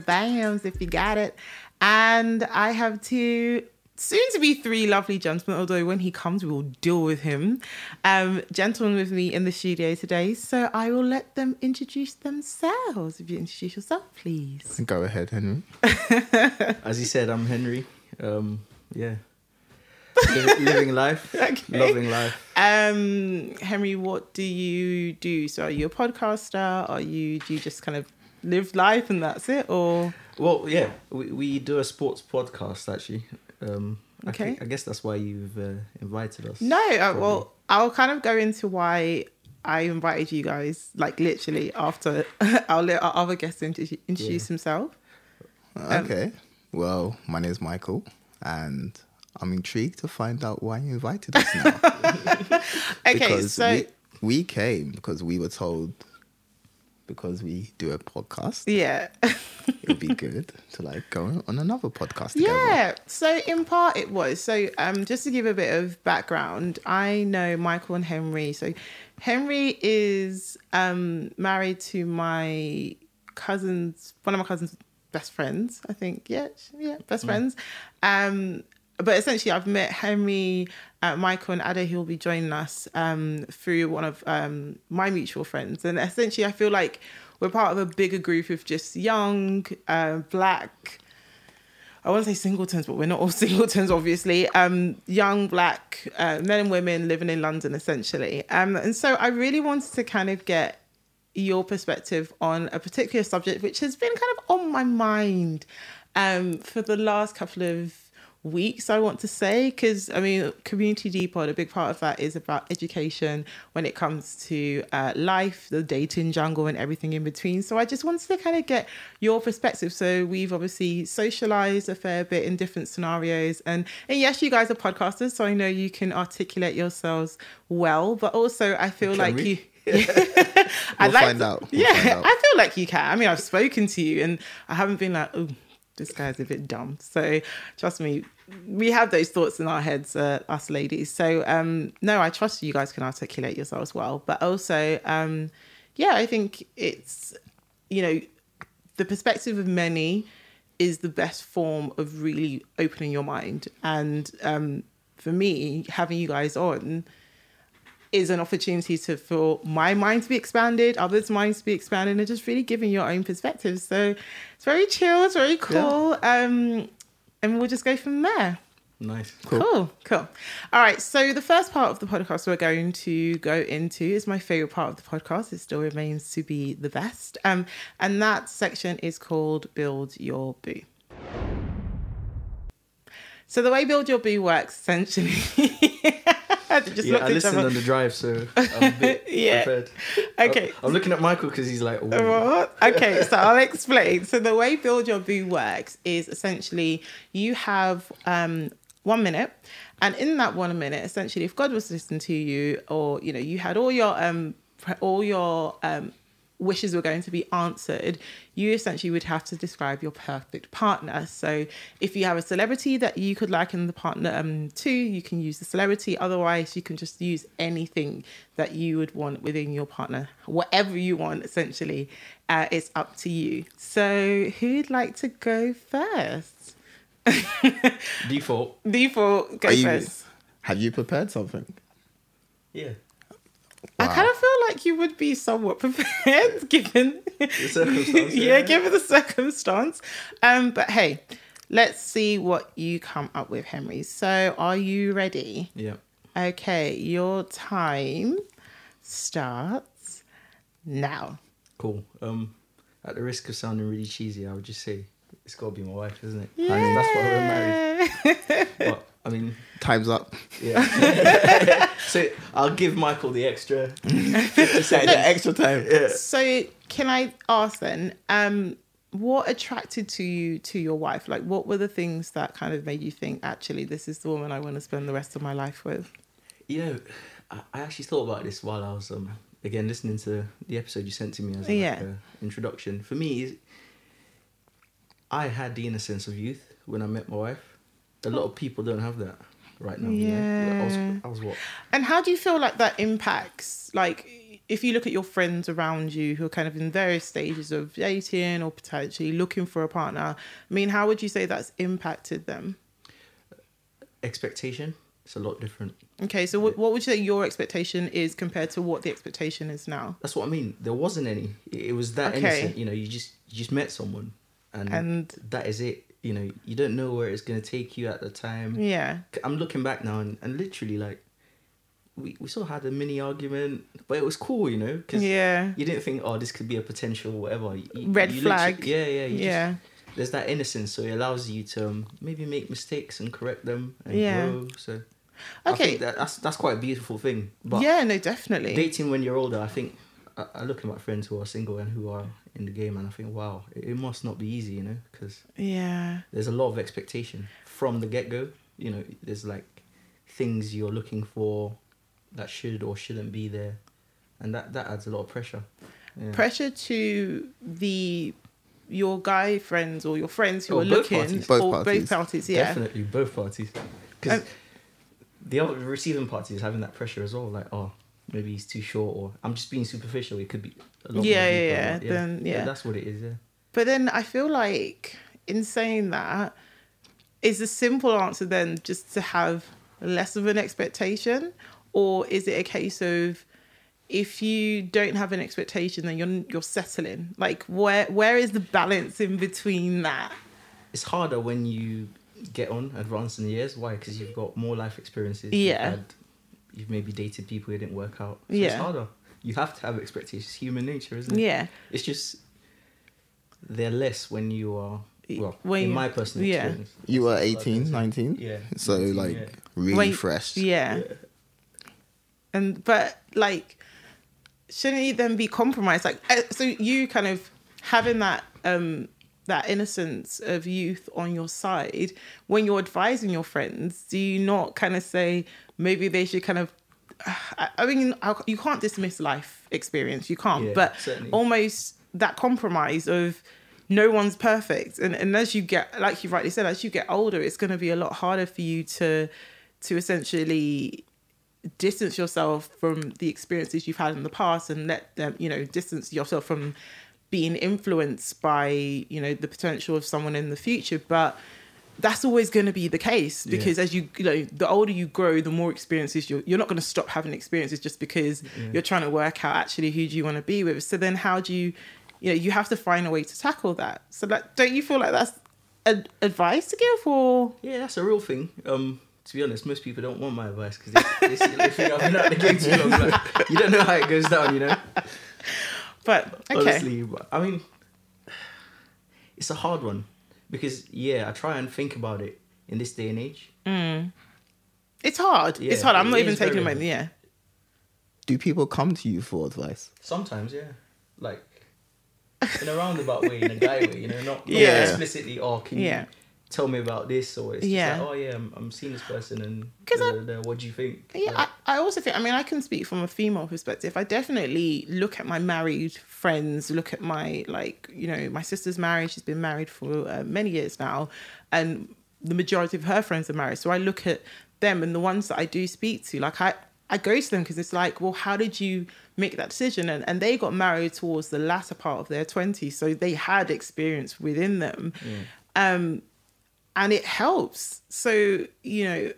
of SB, the Banghams, if you got it. And I have two soon to be three lovely gentlemen, although when he comes, we will deal with him. Um, gentlemen with me in the studio today. So I will let them introduce themselves. If you introduce yourself, please. Go ahead, Henry. As he said, I'm Henry. Um, yeah. Living, living life, Okay. loving life. Um, Henry, what do you do? So are you a podcaster? Are you do you just kind of live life and that's it? Or Well, yeah, we, we do a sports podcast actually. Um, I, Okay. think- I guess that's why you've uh, invited us. No, uh, well, I'll kind of go into why I invited you guys, like literally after I'll let our other guest introduce, introduce Yeah. himself. Okay. well, my name is Michael, and I'm intrigued to find out why you invited us now. Okay, because so we, we came because we were told because we do a podcast, yeah, it would be good to like go on another podcast together. yeah. So in part it was. So um, just to give a bit of background, I know Michael and Henry. So Henry is um married to my cousin's one of my cousin's best friends. I think yeah, yeah, best friends. Um, but essentially, I've met Henry, uh, Michael, and Ada. Who will be joining us um, through one of um, my mutual friends. And essentially, I feel like we're part of a bigger group of just young, uh, black. I want to say singletons, but we're not all singletons, obviously. Um, young black uh, men and women living in London, essentially. Um, and so I really wanted to kind of get your perspective on a particular subject, which has been kind of on my mind um, for the last couple of weeks, I want to say, because I mean, Community Depot, a big part of that is about education when it comes to uh, life, the dating jungle, and everything in between. So I just wanted to kind of get your perspective. So we've obviously socialized a fair bit in different scenarios, and and yes, you guys are podcasters, so I know you can articulate yourselves well, but also I feel Can like we? you. We'll find out. We'll yeah, find out. I feel like you can. I mean, I've spoken to you, and I haven't been like, oh, this guy's a bit dumb. So trust me, we have those thoughts in our heads, uh, us ladies. So um, no, I trust you guys can articulate yourselves well, but also, um, yeah, I think it's you know the perspective of many is the best form of really opening your mind, and um, for me, having you guys on is an opportunity to for my mind to be expanded, others' minds to be expanded, and just really giving your own perspective. So it's very chill, it's very cool. Um, and we'll just go from there. Nice. Cool. cool, All right. So the first part of the podcast we're going to go into is my favorite part of the podcast. It still remains to be the best. Um, and that section is called "Build Your Boo." So the way "Build Your Boo" works essentially. I had to just Yeah, look I each listened other. on the drive, so I'm a bit Yeah. prepared. Okay. I'm looking at Michael because he's like. What? Okay, so I'll explain. So the way Build Your Boo works is essentially you have um, one minute, and in that one minute, essentially, if God was listening to you, or you know, you had all your um, all your um, wishes were going to be answered, you essentially would have to describe your perfect partner. So if you have a celebrity that you could liken the partner um, to, you can use the celebrity. Otherwise, you can just use anything that you would want within your partner, whatever you want, essentially. Uh, it's up to you. So who'd like to go first? default. Default, go Are you, first. have you prepared something? Yeah. I kind of feel like you would be somewhat prepared, given The circumstance. yeah, given the circumstance. Um, but hey, let's see what you come up with, Henry. So, are you ready? Yeah. Okay, your time starts now. Cool. Um, at the risk of sounding really cheesy, I would just say it's got to be my wife, isn't it? Yeah. I mean, that's why we're married. But I mean, Time's up. yeah. so I'll give Michael the extra 50 seconds. extra time. Yeah. So, can I ask then, um, what attracted to you to your wife? Like, what were the things that kind of made you think, actually, this is the woman I want to spend the rest of my life with? You know, I, I actually thought about this while I was um again listening to the episode you sent to me as like, Yeah. a introduction. For me, I had the innocence of youth when I met my wife. A lot of people don't have that right now. you know? I was, Yeah. I was what? And how do you feel like that impacts, like, if you look at your friends around you who are kind of in various stages of dating or potentially looking for a partner, I mean, how would you say that's impacted them? Expectation. It's a lot different. Okay, so what, what would you say your expectation is compared to what the expectation is now? That's what I mean. There wasn't any. It it was that Okay. innocent. You know, you just you just met someone, and, And- that is it. You know, you don't know where it's gonna take you at the time. Yeah. I'm looking back now, and, and literally like, we we sort of had a mini argument, but it was cool. You know, because Yeah. you didn't think, oh, this could be a potential whatever. You- Red you flag. Yeah, yeah, you just- Yeah. there's that innocence, so it allows you to um, maybe make mistakes and correct them and Yeah. grow. So, I Okay. think that, that's that's quite a beautiful thing. But yeah, no, definitely. dating when you're older, I think I, I look at my friends who are single and who are in the game, and I think, wow, it, it must not be easy, you know, because yeah. there's a lot of expectation from the get go. You know, there's like things you're looking for that should or shouldn't be there, and that that adds a lot of pressure. Yeah. Pressure to the your guy friends or your friends who Oh, are both looking parties. Both or parties. both parties, yeah. Definitely both parties, because Um, the other receiving party is having that pressure as well. Like, oh, maybe he's too short, or I'm just being superficial. It could be a lot. Yeah, more yeah, deeper, yeah, then, yeah. that's what it is. Yeah. But then I feel like in saying that, is the simple answer then just to have less of an expectation? Or is it a case of if you don't have an expectation then you're you're settling? Like where where is the balance in between that? it's harder when you get on advanced in years. Why? Because you've got more life experiences. Yeah. You've, maybe dated people who didn't work out. So Yeah. It's harder. You have to have expectations. It's human nature, isn't it? Yeah. It's just they're less when you are. Well, When in my personal yeah. experience. You were Like 18, 19? Yeah. So, 19, like, yeah. really Wait, fresh. Yeah. Yeah. And but like shouldn't you then be compromised? Like uh, so you kind of having that um that innocence of youth on your side when you're advising your friends, do you not kind of say maybe they should kind of I mean, you can't dismiss life experience. You can't, Yeah, but certainly. almost that compromise of no one's perfect, and and as you get, like you rightly said, as you get older, it's going to be a lot harder for you to to essentially distance yourself from the experiences you've had in the past and let them, you know, distance yourself from being influenced by you know the potential of someone in the future, but that's always going to be the case Yeah. because as you you know the older you grow the more experiences you're, you're not going to stop having experiences just because you're trying to work out actually who do you want to be with so then how do you you know you have to find a way to tackle that so like don't you feel like that's ad- advice to give or Yeah, that's a real thing. Um, to be honest, most people don't want my advice because they, they, see- they think I've been out the game too long. Like, you don't know how it goes down, you know. but okay Honestly, I mean, it's a hard one because yeah, I try and think about it in this day and age. Mm. it's hard it's hard i'm it not even taking a very moment yeah Do people come to you for advice? Sometimes, yeah, like in a roundabout way, in a guy way, you know, not, not Yeah. explicitly. Oh, can Yeah. you tell me about this? Or it's Yeah. just like, oh yeah, I'm, I'm seeing this person, and what do you think? Yeah, Like, I, I also think, I mean, I can speak from a female perspective. I definitely look at my married friends, look at my, like, you know, my sister's married. She's been married for uh, many years now. And the majority of her friends are married. So I look at them and the ones that I do speak to, like, I, I go to them because it's like, well, how did you make that decision? And, and they got married towards the latter part of their 20s. So they had experience within them. Um, and it helps. So, you know,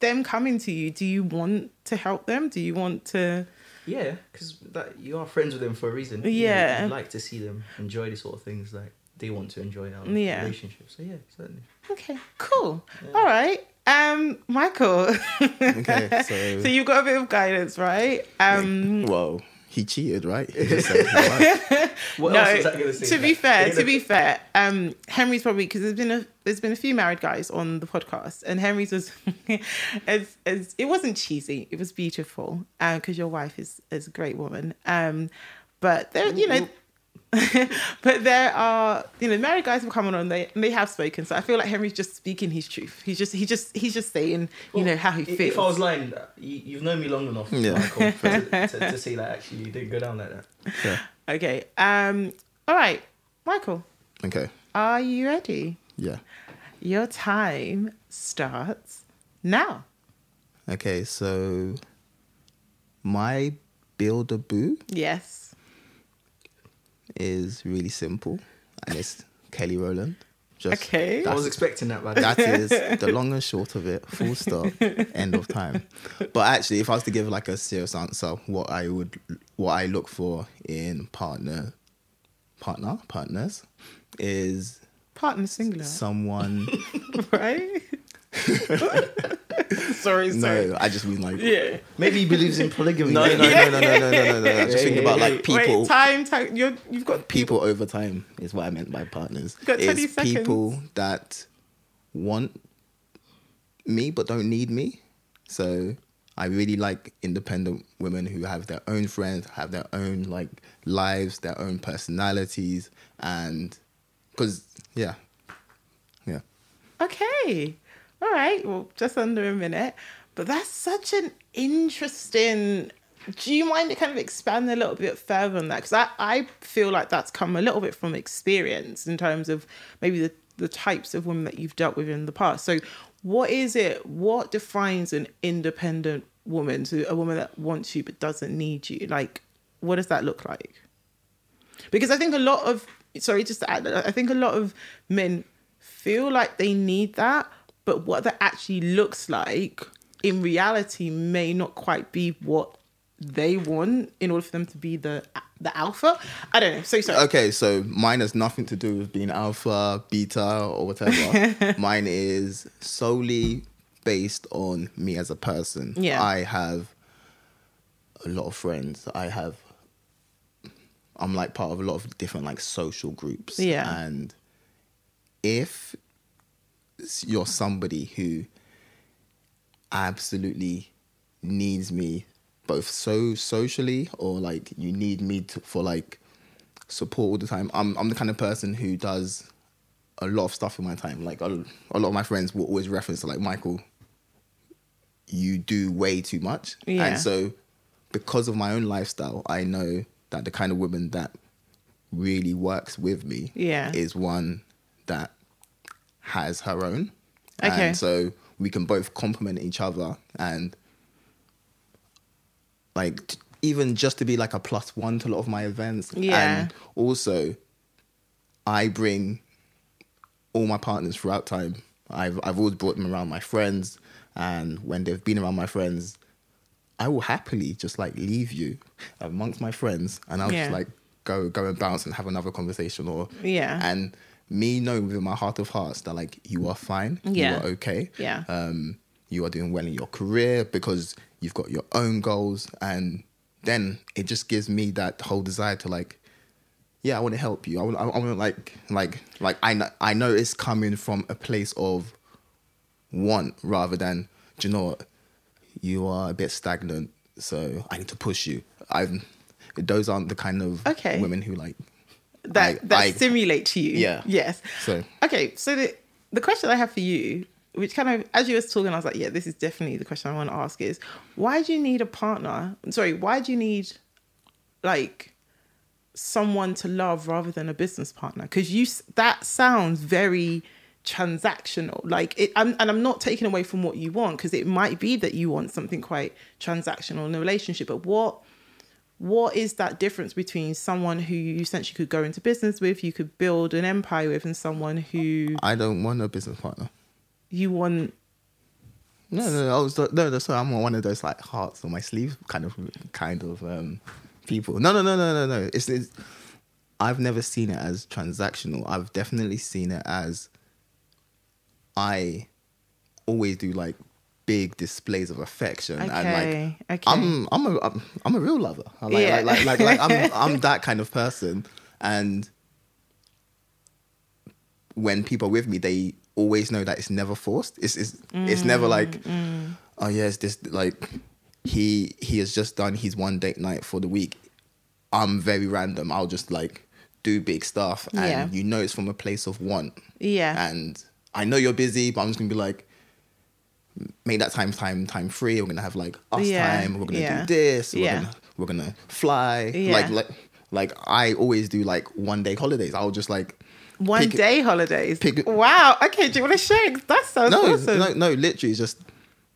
them coming to you, do you want to help them? Do you want to? yeah, because that you are friends with them for a reason. You know, Yeah. you like to see them enjoy these sort of things, like they want to enjoy our Yeah. relationship. So yeah, certainly. Okay, cool. All right. Um, Michael. Okay, so, so you've got a bit of guidance, right? Um, well, he cheated, right? He just said he lied. What no. else was I gonna say? To be fair, to be fair, um, Henry's probably because there's been a there's been a few married guys on the podcast, and Henry's was as as it wasn't cheesy, it was beautiful, because your wife is is a great woman. Um, but there, you know. but there are, you know, married guys have come on and they and they have spoken. So I feel like Henry's just speaking his truth. He's just he just he's just saying, you know, how he If- feels. If I was lying, you, you've known me long enough, Yeah. Michael, to, to, to say that actually you didn't go down like that. Yeah. Okay. Um. All right, Michael, Okay. are you ready? Yeah. Your time starts now. Okay, so My build a boo Yes. Is really simple, and it's Kelly Rowland. Just Okay. I was expecting that, but that is the long and short of it. Full stop. End of time. But actually, if I was to give like a serious answer, what I would, what I look for in partner, partner, partners, is Partner singular. someone. right? sorry, sorry. No, I just mean like. Yeah. Maybe he believes in polygamy. No, no, no, no, no, no, no, no. no. I'm just thinking about like people. Wait, time, time. You're, you've got people over time is what I meant by partners. You've got 20 is seconds. people that want me but don't need me. So I really like independent women who have their own friends, have their own like lives, their own personalities, and because yeah, yeah. Okay. All right. Well, just under a minute. But that's such an interesting. Do you mind to kind of expand a little bit further on that? Because I, I feel like that's come a little bit from experience in terms of maybe the, the types of women that you've dealt with in the past. So, what is it? What defines an independent woman? So, a woman that wants you but doesn't need you? Like, what does that look like? because I think a lot of sorry, just to add, I think a lot of men feel like they need that, but what that actually looks like in reality may not quite be what they want in order for them to be the the alpha. I don't know. So sorry. Okay, so mine has nothing to do with being alpha, beta, or whatever. mine is solely based on me as a person. Yeah. I have a lot of friends. I have. I'm like part of a lot of different like social groups. Yeah. And if you're somebody who absolutely needs me both so socially or like you need me to, for like support all the time. I'm I'm the kind of person who does a lot of stuff in my time. Like a, a lot of my friends will always reference to like Michael, you do way too much. Yeah. And so because of my own lifestyle, I know that the kind of woman that really works with me Yeah. is one that has her own. Okay. And so we can both complement each other and like t- even just to be like a plus one to a lot of my events. Yeah. And also I bring all my partners throughout time. I've I've always brought them around my friends and when they've been around my friends, I will happily just like leave you amongst my friends and I'll Yeah. just like go go and bounce and have another conversation or Yeah. and me knowing within my heart of hearts that like you are fine, Yeah. you are okay, Yeah. um, you are doing well in your career because you've got your own goals, and then it just gives me that whole desire to like, yeah, I want to help you. I want, I want to like, like, like I know, I know it's coming from a place of want rather than, do you know what, you are a bit stagnant, so I need to push you. I've, those aren't the kind of Okay. women who like that I- that I- stimulate you. Yeah. Yes. So- okay, so the the question I have for you, which kind of as you was talking, I was like, yeah, this is definitely the question I want to ask is why do you need a partner? Sorry, why do you need like someone to love rather than a business partner? Because you that sounds very transactional like it I'm, and i'm not taking away from what you want because it might be that you want something quite transactional in a relationship but what what is that difference between someone who you essentially could go into business with, you could build an empire with, and someone who I don't want a business partner. you want? No, no, no. I was no, no. Sorry, I'm one of those like hearts on my sleeve kind of kind of um, people. No, no, no, no, no, no. It's, it's I've never seen it as transactional. I've definitely seen it as I always do like big displays of affection and like okay. I'm I'm a I'm, I'm a real lover. I Like, Yeah. like, like like like I'm I'm that kind of person and when people are with me, they always know that it's never forced. It's it's it's mm, never like, mm. oh yes, this like he he has just done his one date night for the week. I'm very random. I'll just like do big stuff, and Yeah. you know it's from a place of want. Yeah. And I know you're busy, but I'm just gonna be like, make that time time time free. We're gonna have like us Yeah, time. We're gonna yeah, do this. We're yeah. gonna we're gonna fly. Yeah. Like like like I always do like one day holidays. I'll just like One pick- day holidays. pick- wow. Okay. Do you want to share? That sounds no, awesome. no, no. Literally, it's just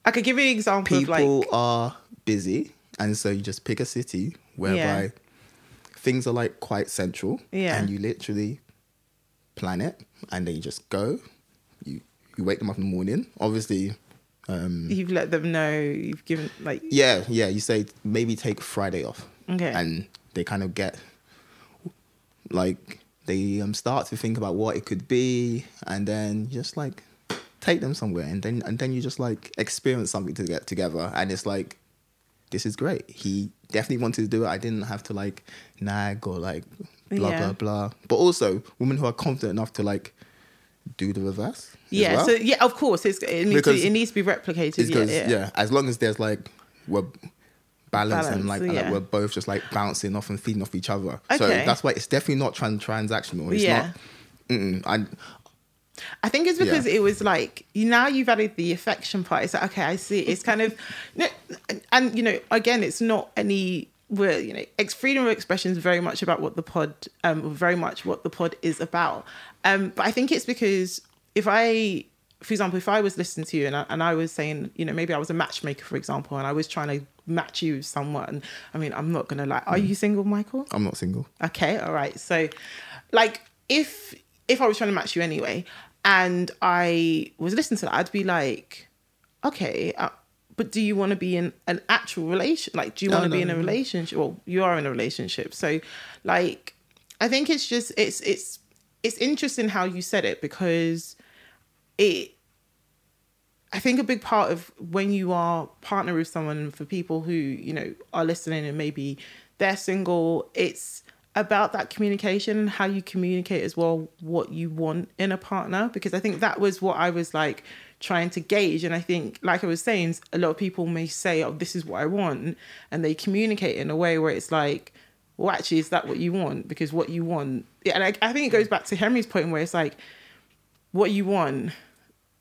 I could give you an example of people like. are busy and so you just pick a city whereby Yeah. things are like quite central, Yeah. and you literally plan it, and then you just go. You you wake them up in the morning. Obviously, um, You've let them know. You've given like yeah, yeah. You say maybe take Friday off, Okay. and they kind of get like they um, start to think about what it could be, and then just like take them somewhere, and then and then you just like experience something to get together, and it's like this is great. He definitely wanted to do it. I didn't have to like nag or like blah Yeah. blah blah. But also women who are confident enough to like do the reverse. yeah. well. So yeah, of course, it's, it needs Because to it needs to be replicated. Yeah, yeah. yeah. as long as there's like we're balanced and Balance, like, and, like yeah. we're both just like bouncing off and feeding off each other. So Okay. that's why it's definitely not tran- transactional. It's Yeah. not. I, I think it's because Yeah. it was like you now you've added the affection part. It's like okay, I see. It's kind of, and you know, again, it's not any. We're you know, ex- freedom of expression is very much about what the pod, um, very much what the pod is about. Um, but I think it's because if I, for example, if I was listening to you and I, and I was saying, you know, maybe I was a matchmaker, for example, and I was trying to match you with someone. I mean, I'm not gonna lie. Are you single, Michael? I'm not single. Okay, all right. So, like, if if I was trying to match you anyway, and I was listening to that, I'd be like, okay, uh, but do you want to be in an actual relation? Like, do you No, want to be in a no. relationship? Well, you are in a relationship, so like, I think it's just it's it's it's interesting how you said it because it I think a big part of when you are partner with someone for people who, you know, are listening and maybe they're single, it's about that communication, how you communicate as well what you want in a partner. Because I think that was what I was like trying to gauge. And I think, like I was saying, a lot of people may say, Oh, this is what I want and they communicate in a way where it's like, well, actually, is that what you want? Because what you want, yeah, and I, I think it goes back to Henry's point where it's like, what you want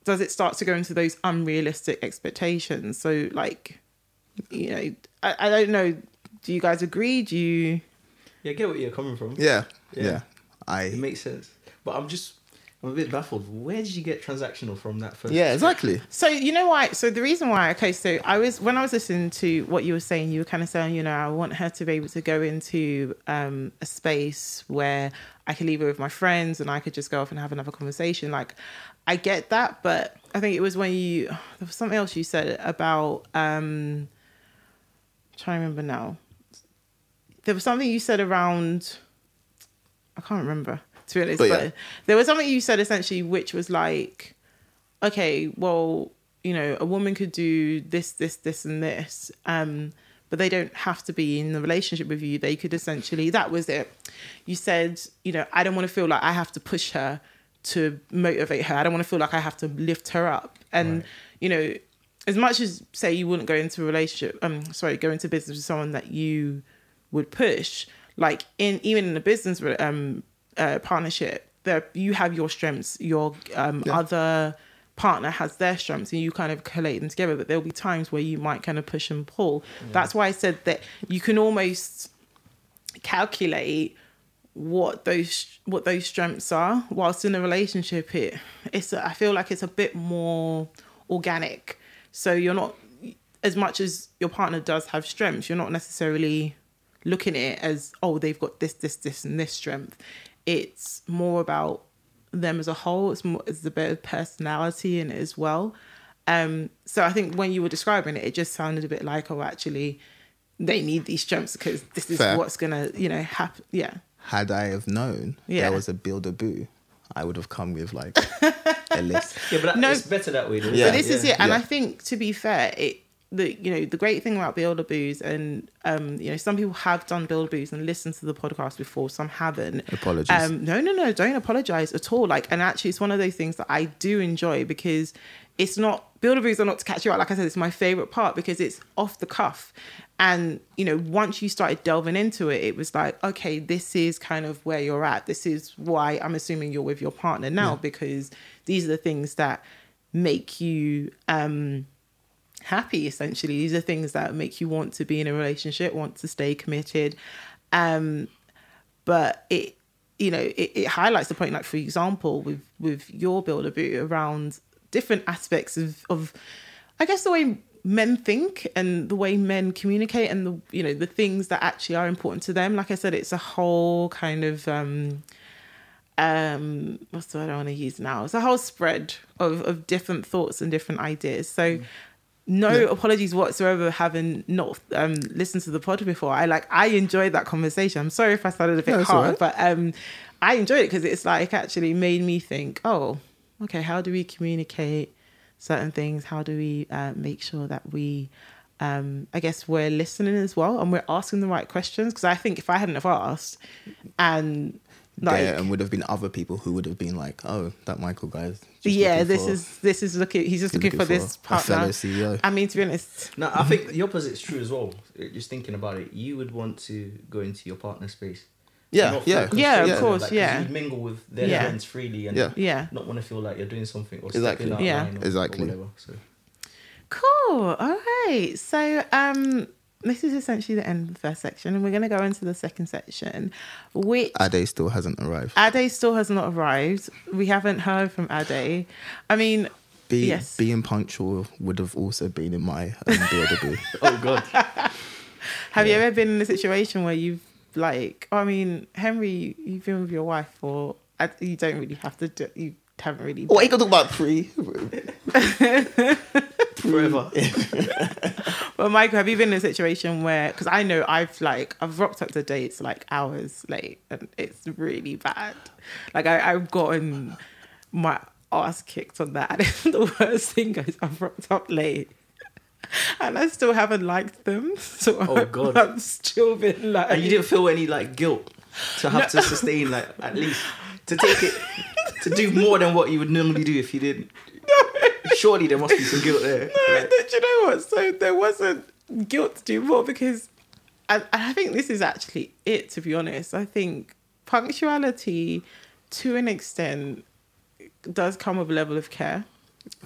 does it start to go into those unrealistic expectations so like you know I, I don't know do you guys agree do you Yeah, I get what you're coming from. Yeah, Yeah. yeah. I It makes sense. But I'm just, I'm a bit baffled. Where did you get transactional from that first? yeah exactly. so you know why so the reason why okay so i was when i was listening to what you were saying you were kind of saying you know i want her to be able to go into um a space where i could leave her with my friends and i could just go off and have another conversation like i get that but i think it was when you there was something else you said about um I'm trying to remember now there was something you said around i can't remember to be honest But but, yeah. there was something you said essentially which was like okay, well, you know, a woman could do this, this, this, and this, um, but they don't have to be in the relationship with you. They could essentially, that was it. You said, you know, I don't want to feel like I have to push her to motivate her. I don't want to feel like I have to lift her up. And, Right. you know, as much as say you wouldn't go into a relationship, um, sorry, go into business with someone that you would push, like in even in a business um uh, partnership, there you have your strengths, your um Yeah. other partner has their strengths and you kind of collate them together but there'll be times where you might kind of push and pull. That's why i said that you can almost calculate what those what those strengths are whilst in a relationship. It it's i feel like it's a bit more organic. So you're not as much as your partner does have strengths you're not necessarily looking at it as oh they've got this this this and this strength it's more about them as a whole it's more it's a bit of personality in it as well um so i think when you were describing it it just sounded a bit like oh actually they need these jumps because this is Fair. what's gonna you know happen yeah Had I have known Yeah. there was a build a boo, I would have come with like a list. Yeah, but that, No. it's better that way. Though. Yeah. but this is it and yeah. i think to be fair it the you know the great thing about build a boos and um you know some people have done build a boos and listened to the podcast before some haven't. Apologies. um no no no don't apologize at all. Like and actually it's one of those things that i do enjoy because it's not build a boos are not to catch you out. Like i said it's my favorite part because it's off the cuff. And you know once you started delving into it it was like okay this is kind of where you're at. This is why i'm assuming you're with your partner now because these are the things that make you um happy essentially. These are things that make you want to be in a relationship want to stay committed. Um but it you know it, it highlights the point like for example with with your builder boot around different aspects of of i guess the way men think and the way men communicate and the you know the things that actually are important to them. Like i said it's a whole kind of um um what's the word i want to use now? It's a whole spread of of different thoughts and different ideas. So no apologies whatsoever having not um listened to the pod before. I like i enjoyed that conversation. I'm sorry if i sounded a bit No, hard alright. but um i enjoyed it because it's like actually made me think oh okay how do we communicate certain things? How do we uh, make sure that we um i guess we're listening as well and we're asking the right questions? Because i think if i hadn't have asked and like there and would have been other people who would have been like, "Oh, that Michael guy." is just yeah this for- is this is looking he's just he's looking, for, this a fellow partner CEO. i mean to be honest No, I think the opposite is true as well. Just thinking about it, you would want to go into your partner's space. Yeah, yeah, Yeah, of course, like, 'cause yeah. You'd mingle with their Yeah. friends freely and Yeah. yeah not want to feel like you're doing something or Exactly. stepping out Yeah. of line or, Exactly. or whatever. So Cool. All right. So um this is essentially the end of the first section, and we're going to go into the second section, which Ade still hasn't arrived. Ade still has not arrived. We haven't heard from Ade. I mean, Be, yes. Being punctual would have also been in my um, BLW. Oh god. have you ever been in a situation where you've like? I mean, Henry, you've been with your wife for. You don't really have to. Do, you haven't really. What you gonna talk about pre? Forever. Well, Michael, have you been in a situation where? Because I know I've like I've rocked up to dates like hours late, and it's really bad. Like I, I've gotten my ass kicked on that. And the worst thing is I've rocked up late, and I still haven't liked them. So Oh, God. I'm still been like. And you didn't feel any like guilt to have to sustain like at least to take it to do more than what you would normally do if you didn't. Surely there must be some guilt there. No, Like, do you know what? So there wasn't guilt to do more because I, I think this is actually it, to be honest. I think punctuality, to an extent, does come with a level of care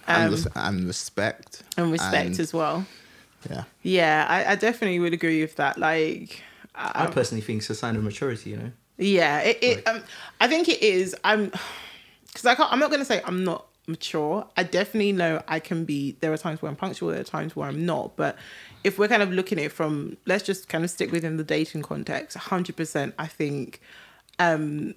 and, um, res- and respect. and respect and- as well. Yeah. Yeah, I, I definitely would agree with that. Like, I um, personally think it's a sign of maturity. You know. Yeah, it. it Like- um, I think it is. I'm because I can't. I'm not going to say I'm not mature. I definitely know I can be. There are times where I'm punctual. There are times where I'm not. But if we're kind of looking at it from, let's just kind of stick within the dating context. Hundred percent. I think. Um,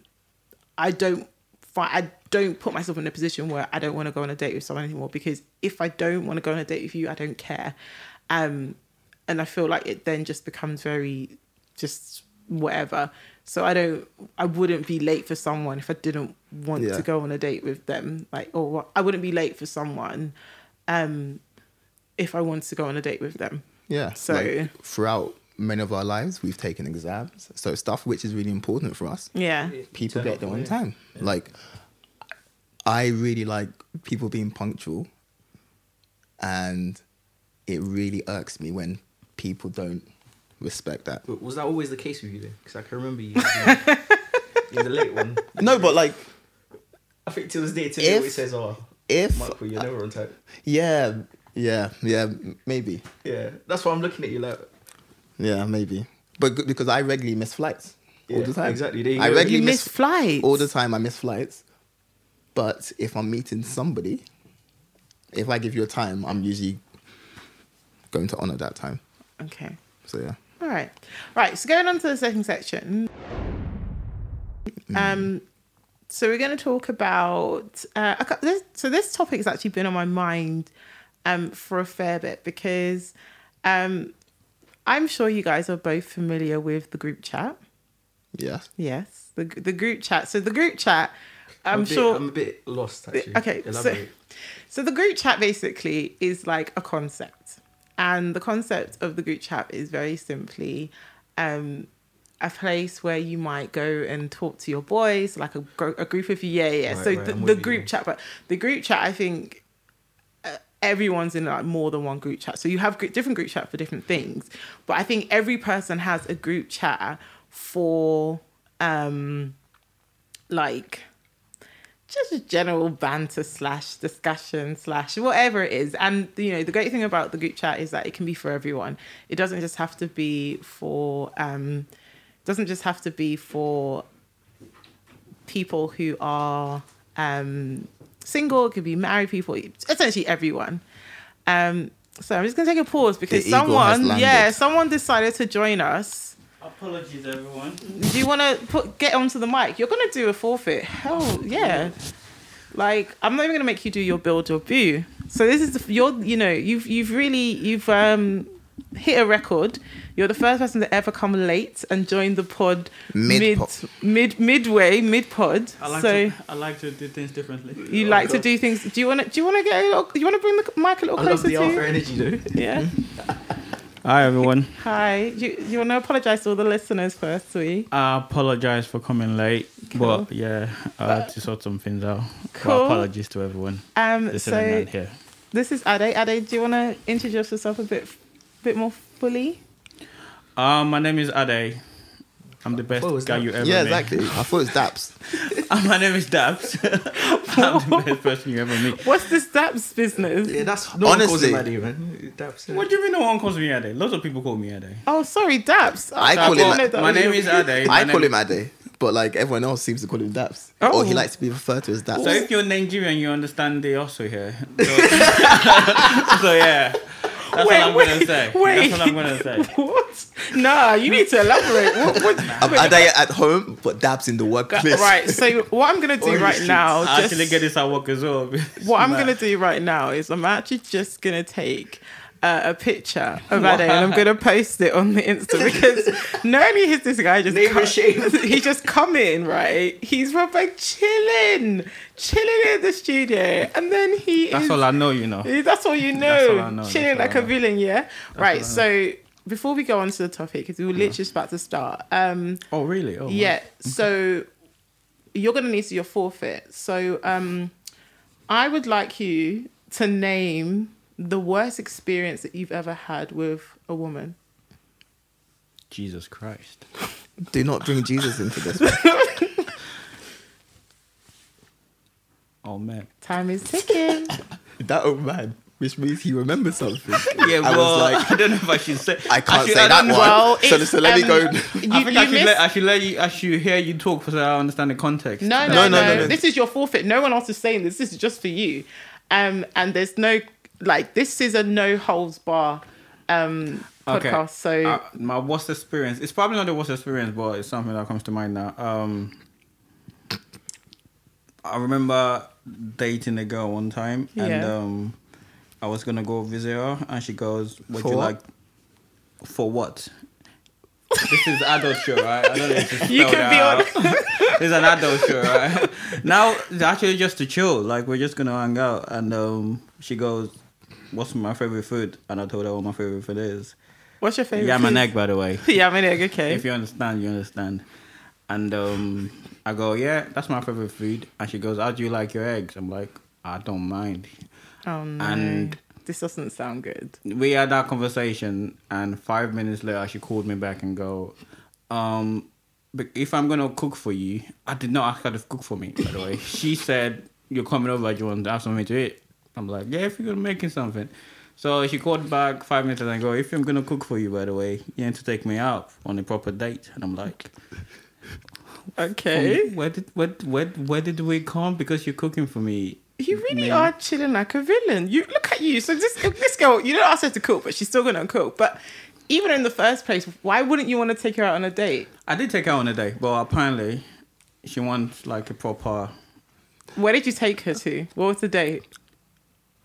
I don't. I don't put myself in a position where I don't want to go on a date with someone anymore because if I don't want to go on a date with you, I don't care. Um, and I feel like it then just becomes very just whatever. So I don't I wouldn't be late for someone if I didn't want Yeah. to go on a date with them. Like or I wouldn't be late for someone um if I wanted to go on a date with them. Yeah. So- like, throughout many of our lives, we've taken exams. So stuff which is really important for us, Yeah. people get up there on it. time. Like, I really like people being punctual, and it really irks me when people don't respect that. But was that always the case with you then? Because I can remember you being, being the late one. No, but like, I think to this day, Tim If- always says, "Oh, if Michael, you're never on time." yeah, yeah, yeah, maybe, Yeah, that's why I'm looking at you like. yeah, maybe, but because I regularly miss flights all the time. exactly. There you I go. regularly You miss miss flights. all the time. I miss flights, but if I'm meeting somebody, if I give you a time, I'm usually going to honor that time. Okay. So yeah, All right. Right. So going on to the second section. Um, so we're going to talk about. Uh, a this, so this topic has actually been on my mind um, for a fair bit because um, I'm sure you guys are both familiar with the group chat. yeah, Yes, the the group chat. So the group chat. I'm a bit- sure. I'm a bit lost actually. Okay, so- So the group chat basically is like a concept, and the concept of the group chat is very simply um, a place where you might go and talk to your boys, like a, a group of you. Yeah, yeah. Right, so right, the, the with you. group chat, but the group chat, I think. uh, Everyone's in like more than one group chat, so you have different group chat for different things. But I think every person has a group chat for, um, like just a general banter slash discussion slash whatever it is. And you know, the great thing about the group chat is that it can be for everyone. It doesn't just have to be for um doesn't just have to be for people who are um single, it could be married people, essentially everyone. Um So I'm just gonna take a pause because The someone, yeah, someone decided to join us. Apologies, everyone. Do you want to put get onto the mic? You're gonna do a forfeit. Hell yeah! Like I'm not even gonna make you do your build or view. So this is the, you're you know you've you've really you've um hit a record. You're the first person to ever come late and join the pod mid Mid-pod. mid, midway mid pod. I like So to I like to do things differently. you like to do things. Do you want to do you want to get a little? You want to bring the mic a little I love closer the to alpha you? energy though. Yeah. Hi everyone. Hi. You, you want to apologize to all the listeners first, sweet? I apologize for coming late, Cool. but yeah, I had to sort some things out. Cool. But apologies to everyone Um. listening So and here. this is Ade. Ade, do you want to introduce yourself a bit, bit more fully? Um, my name is Ade. I'm the best guy that? you ever met. Yeah, met. exactly. I thought it was Daps. my name is Daps. I'm the best person you ever meet. What's this Daps business? Yeah, that's no one calls Honestly. him Addy, man. That's, uh, What do you mean no one calls me Ade? Lots of people call me Ade. Oh, sorry, Daps. I Oh, call him- don't know that My name is Ade. I My call name- him Ade, but like everyone else seems to call him Daps. Oh. Or he likes to be referred to as Daps. So if you're Nigerian, you understand the also here. So, so yeah, that's Wait, what I'm wait, gonna say. wait. That's what I'm gonna say. What? Nah, you need to elaborate. What, what, I'm Ade at home, but Daps in the workplace. right. So what I'm gonna do right streets. now, I just, actually get this at work as well. what I'm Nah. gonna do right now is I'm actually just gonna take. Uh, a picture of Ade and I'm gonna post it on the Insta because not only is this guy just Name come- and he just come in right he's proper chilling chilling in the studio and then he That's is all I know, you know. That's all you know. That's all I know, Chilling that's like I a know. villain, yeah. right. So before we go on to the topic, because we were literally just about to start. Um, Oh really? Oh yeah. So you're gonna need to do your forfeit. So um, I would like you to name the worst experience that you've ever had with a woman. Jesus Christ. Do not bring Jesus into this. Oh man. Time is ticking. that old man, which means he remembers something. Yeah, I well, was like, I don't know if I should say. I can't should- say I that don't one. well, so, it's, so let me um, go. You, I think you I should missed- let I should let you I should hear you talk so I understand the context. No, no, No, no, no, no, no. This is your forfeit. No one else is saying this. This is just for you. Um, and there's no like this is a no holds bar um Okay. podcast. So Uh, my worst experience. It's probably not the worst experience, but it's something that comes to mind now. Um, I remember dating a girl one time, and um, I was gonna go visit her, and she goes, "Would For you what? like for what?" this is adult show, right? I don't know if You can be that out. it's an adult show, right? now it's actually just to chill. Like we're just gonna hang out, and um, she goes, "What's my favorite food?" And I told her what my favorite food is. what's your favorite? Yeah, my food? egg, by the way. yeah, my egg. Okay. If you understand, you understand. And um, I go, yeah, that's my favorite food. And she goes, how do you like your eggs? I'm like, I don't mind. oh no, and- this doesn't sound good. We had that conversation, and five minutes later, she called me back and go, um, but if I'm gonna cook for you, I did not ask her to cook for me. By the way, she said, "You're coming over. Do you want to have something to eat?" I'm like, "Yeah, if you're gonna making something." So she called back five minutes and I go, "If I'm gonna cook for you, by the way, you need to take me out on a proper date." And I'm like, Okay. Where did where, where where did we come? Because you're cooking for me. You really are chilling like a villain. You look at you. So this this girl, you don't ask her to cook, but she's still gonna cook. But even in the first place, why wouldn't you want to take her out on a date? I did take her on a date, but apparently she wants like a proper. Where did you take her to? What was the date?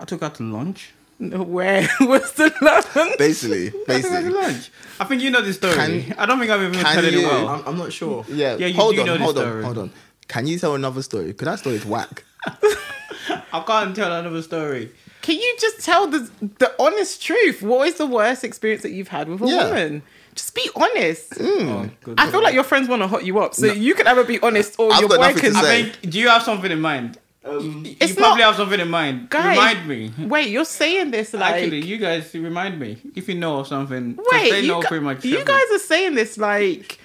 I took her to lunch. No, Where was the lunch? Basically, I took her to basically. lunch. I think you know the story. Can- I don't think I've even can told it well. I'm, I'm not sure. Yeah, Yeah, you hold do on, know this hold on, story. hold on. Can you tell another story? Because that story is whack. I can't tell another story. Can you just tell the the honest truth? What is the worst experience that you've had with a Yeah. woman? Just be honest. Mm. Oh, I feel like your friends want to hot you up, so you can either be honest or I've your got boy can. say. I think. Do you have something in mind? Um, you It's probably not- have something in mind. Guys, remind me. Wait, you're saying this like Actually, you guys remind me if you know of something. 'cause wait. they You, know gu- pretty much. you guys are saying this like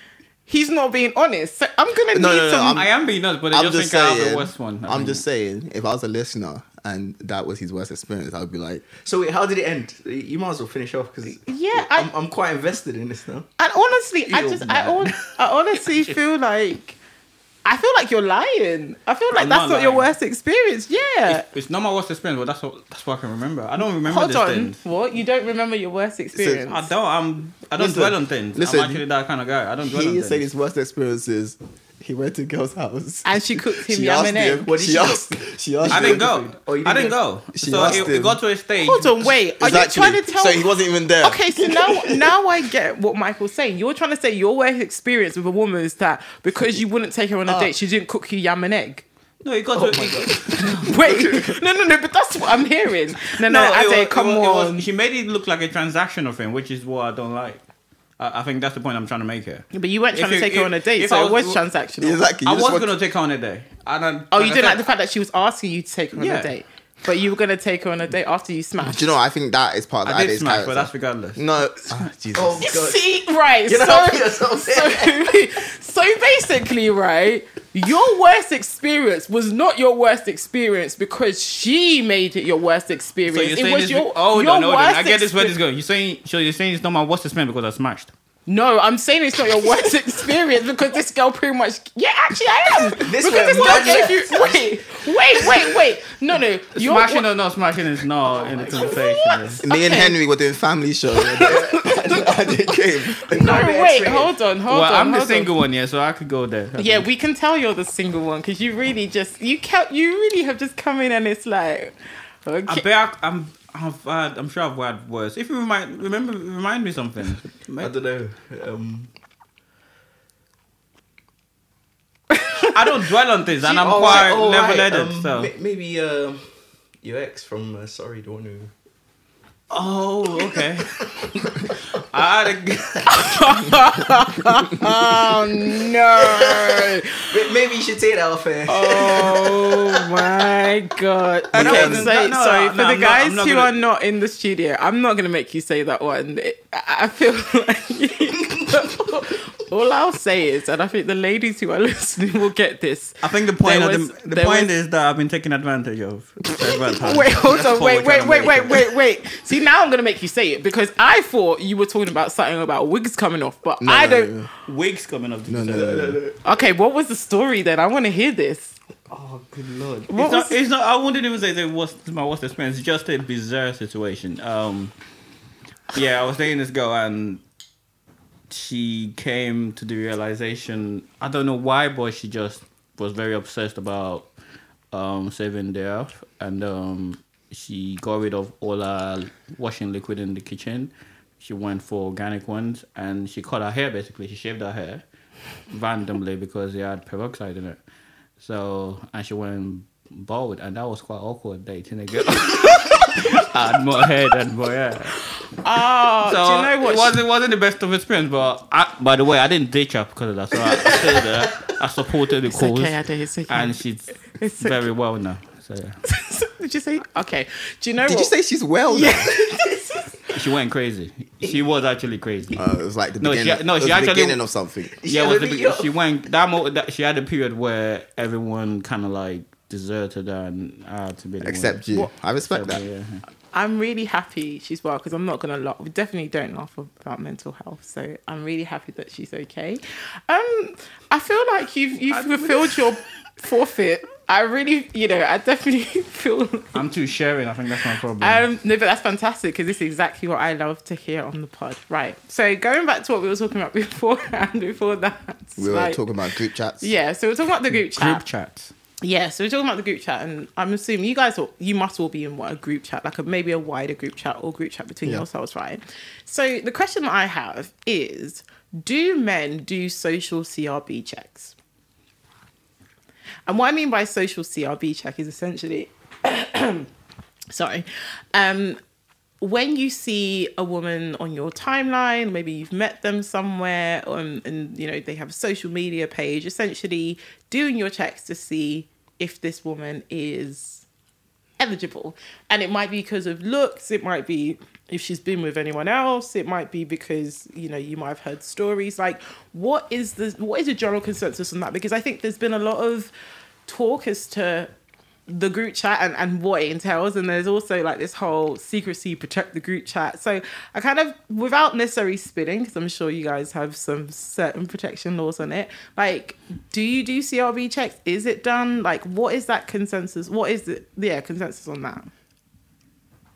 he's not being honest. So I'm gonna No, need no, no, some. I'm- I am being honest, but I I'm just, just think I have saying. the worst one. I I'm think. just saying, if I was a listener and that was his worst experience, I would be like, So wait, how did it end? You might as well finish off because Yeah, I- I'm, I'm quite invested in this now. And honestly, I Ew, just, I, man. hon- I honestly feel like I feel like you're lying. I feel like I'm that's not not, your worst experience. Yeah. It's not my worst experience, but that's what that's what I can remember. I don't remember Hold these on. things. What? You don't remember your worst experience? I don't. I'm. I don't Listen, dwell on things. listen, I'm actually that kind of guy. I don't dwell on He things. said his worst experiences. He went to girl's house. and she cooked him She yam asked and him. egg. What did she she asked. She asked. I didn't go. Oh, I didn't didn't go. She so asked it, it him. got to a stage. Hold on, wait. Are Exactly. you trying to tell So he wasn't even there. Okay, so now now I get what Michael's saying. You're trying to say your worst experience with a woman is that because you wouldn't take her on a Ah. date, she didn't cook you yam and egg. No, it got to. it- Wait, no, no, no, but that's what I'm hearing. No, no, it Ade, was- come it was- on. was- she made it look like a transactional thing, which is what I don't like. I, I think that's the point I'm trying to make here. but you weren't If trying to you- take her on a date, so I it was was- transactional. Exactly. I was gonna take her on a day. And then, Oh, you I didn't like the fact that she was asking you to take her on Yeah. a date, but you were gonna take her on a date after you smashed. Do you know? I think that is part of I the did smash, character. but that's regardless. No, ah, Jesus. Oh You god. See, right? Get so, off yourself. so, so basically, right, your worst experience was not your worst experience because she made it your worst experience. So you're it saying was this? your oh your no, no, I get this where this going. You're saying, so you're saying it's not my worst experience because I smashed. No, I'm saying it's not your worst experience because this girl pretty much. Yeah, actually, I am. This because way, this girl what? gave you. Wait, wait, wait, wait. No, no. Your, Smashing or not smashing is not in the conversation. Me and Henry were doing family show. I did came. no, the wait, X-ray. hold on, hold Well, on. I'm the hold on. single one, yeah, so I could go there. I Yeah, think. we can tell you're the single one because you really just you can't. You really have just come in and it's like. I Okay. bet I, I'm. I've had, I'm sure I've had worse. If you remind, remember, remind me something. I don't know. Um, I don't dwell on things, and I'm oh, quite right, oh, level-headed. right, um, so, ma- maybe um, your ex from uh, Sorry, the one who. Oh, okay. I had a, Oh no! Ma- Maybe you should that off air. Oh my god! I know, Okay, no, so no, no, sorry no, for the I'm guys not who gonna- are not in the studio. I'm not gonna make you say that one. It- I I feel like all I'll say is, and I think the ladies who are listening will get this. I think the point There of was- the, the point was- is that I've been taken advantage of. Wait, hold on, wait, wait, wait, wait, wait, wait. See, now I'm gonna make you say it because I thought you were talking about something about wigs coming off, but No, I don't. no, Wigs coming off. No, no, no, no, no. Okay, what was the story then? I want to hear this. Oh, good lord! What It's not, it's not. I wouldn't even say that was my worst experience. It's just a bizarre situation. Um, yeah, I was dating this girl and she came to the realization. I don't know why, but she just was very obsessed about um saving the earth, and um, she got rid of all her washing liquid in the kitchen. She went for organic ones, and she cut her hair. Basically, she shaved her hair randomly because it had peroxide in it. So and she went bald, and that was quite awkward dating a girl. I had more hair than more hair. Oh, So do you know what? it wasn't wasn't the best of experience, but I, by the way, I didn't ditch her because of that. So I, I stayed there. I supported the it's cause, okay, Ade, it's okay. and she's It's very well now. So yeah. Did you say okay? Do you know Did what? you say she's well? Yeah. she went crazy. She was actually crazy. Uh, it was like the No, she- beginning. no, it was she the actually- beginning of something. yeah, it was the, Yeah, she went that, mo- that she had a period where everyone kind of like deserted her and I had to be the Except one. you. What? I respect Except that. me, yeah. I'm really happy she's well because I'm not gonna laugh. We definitely don't laugh about mental health, so I'm really happy that she's okay. Um, I feel like you've you've fulfilled your forfeit. I really, you know, I definitely feel. I'm too sharing. I think that's my problem. Um, no, but that's fantastic because this is exactly what I love to hear on the pod. Right. So going back to what we were talking about beforehand, before that, We were like- talking about group chats. Yeah, so we're talking about the group chat. Group chats. Yeah, so we're talking about the group chat, and I'm assuming you guys, all, you must all be in what a group chat, like a, maybe a wider group chat or group chat between Yeah. yourselves, right? So the question that I have is: Do men do social CRB checks? And what I mean by social CRB check is essentially, sorry, um, when you see a woman on your timeline, maybe you've met them somewhere, um, and you know they have a social media page. Essentially, doing your checks to see if this woman is eligible, and it might be because of looks. It might be if she's been with anyone else. It might be because you know you might have heard stories. Like, what is the what is the general consensus on that? Because I think there's been a lot of talk as to the group chat and, and what it entails. And there's also like this whole secrecy protect the group chat. So i kind of without necessarily spinning because i'm sure you guys have some certain protection laws on it like do you do crb checks? Is it done? Like what is that consensus? What is the, yeah consensus on that.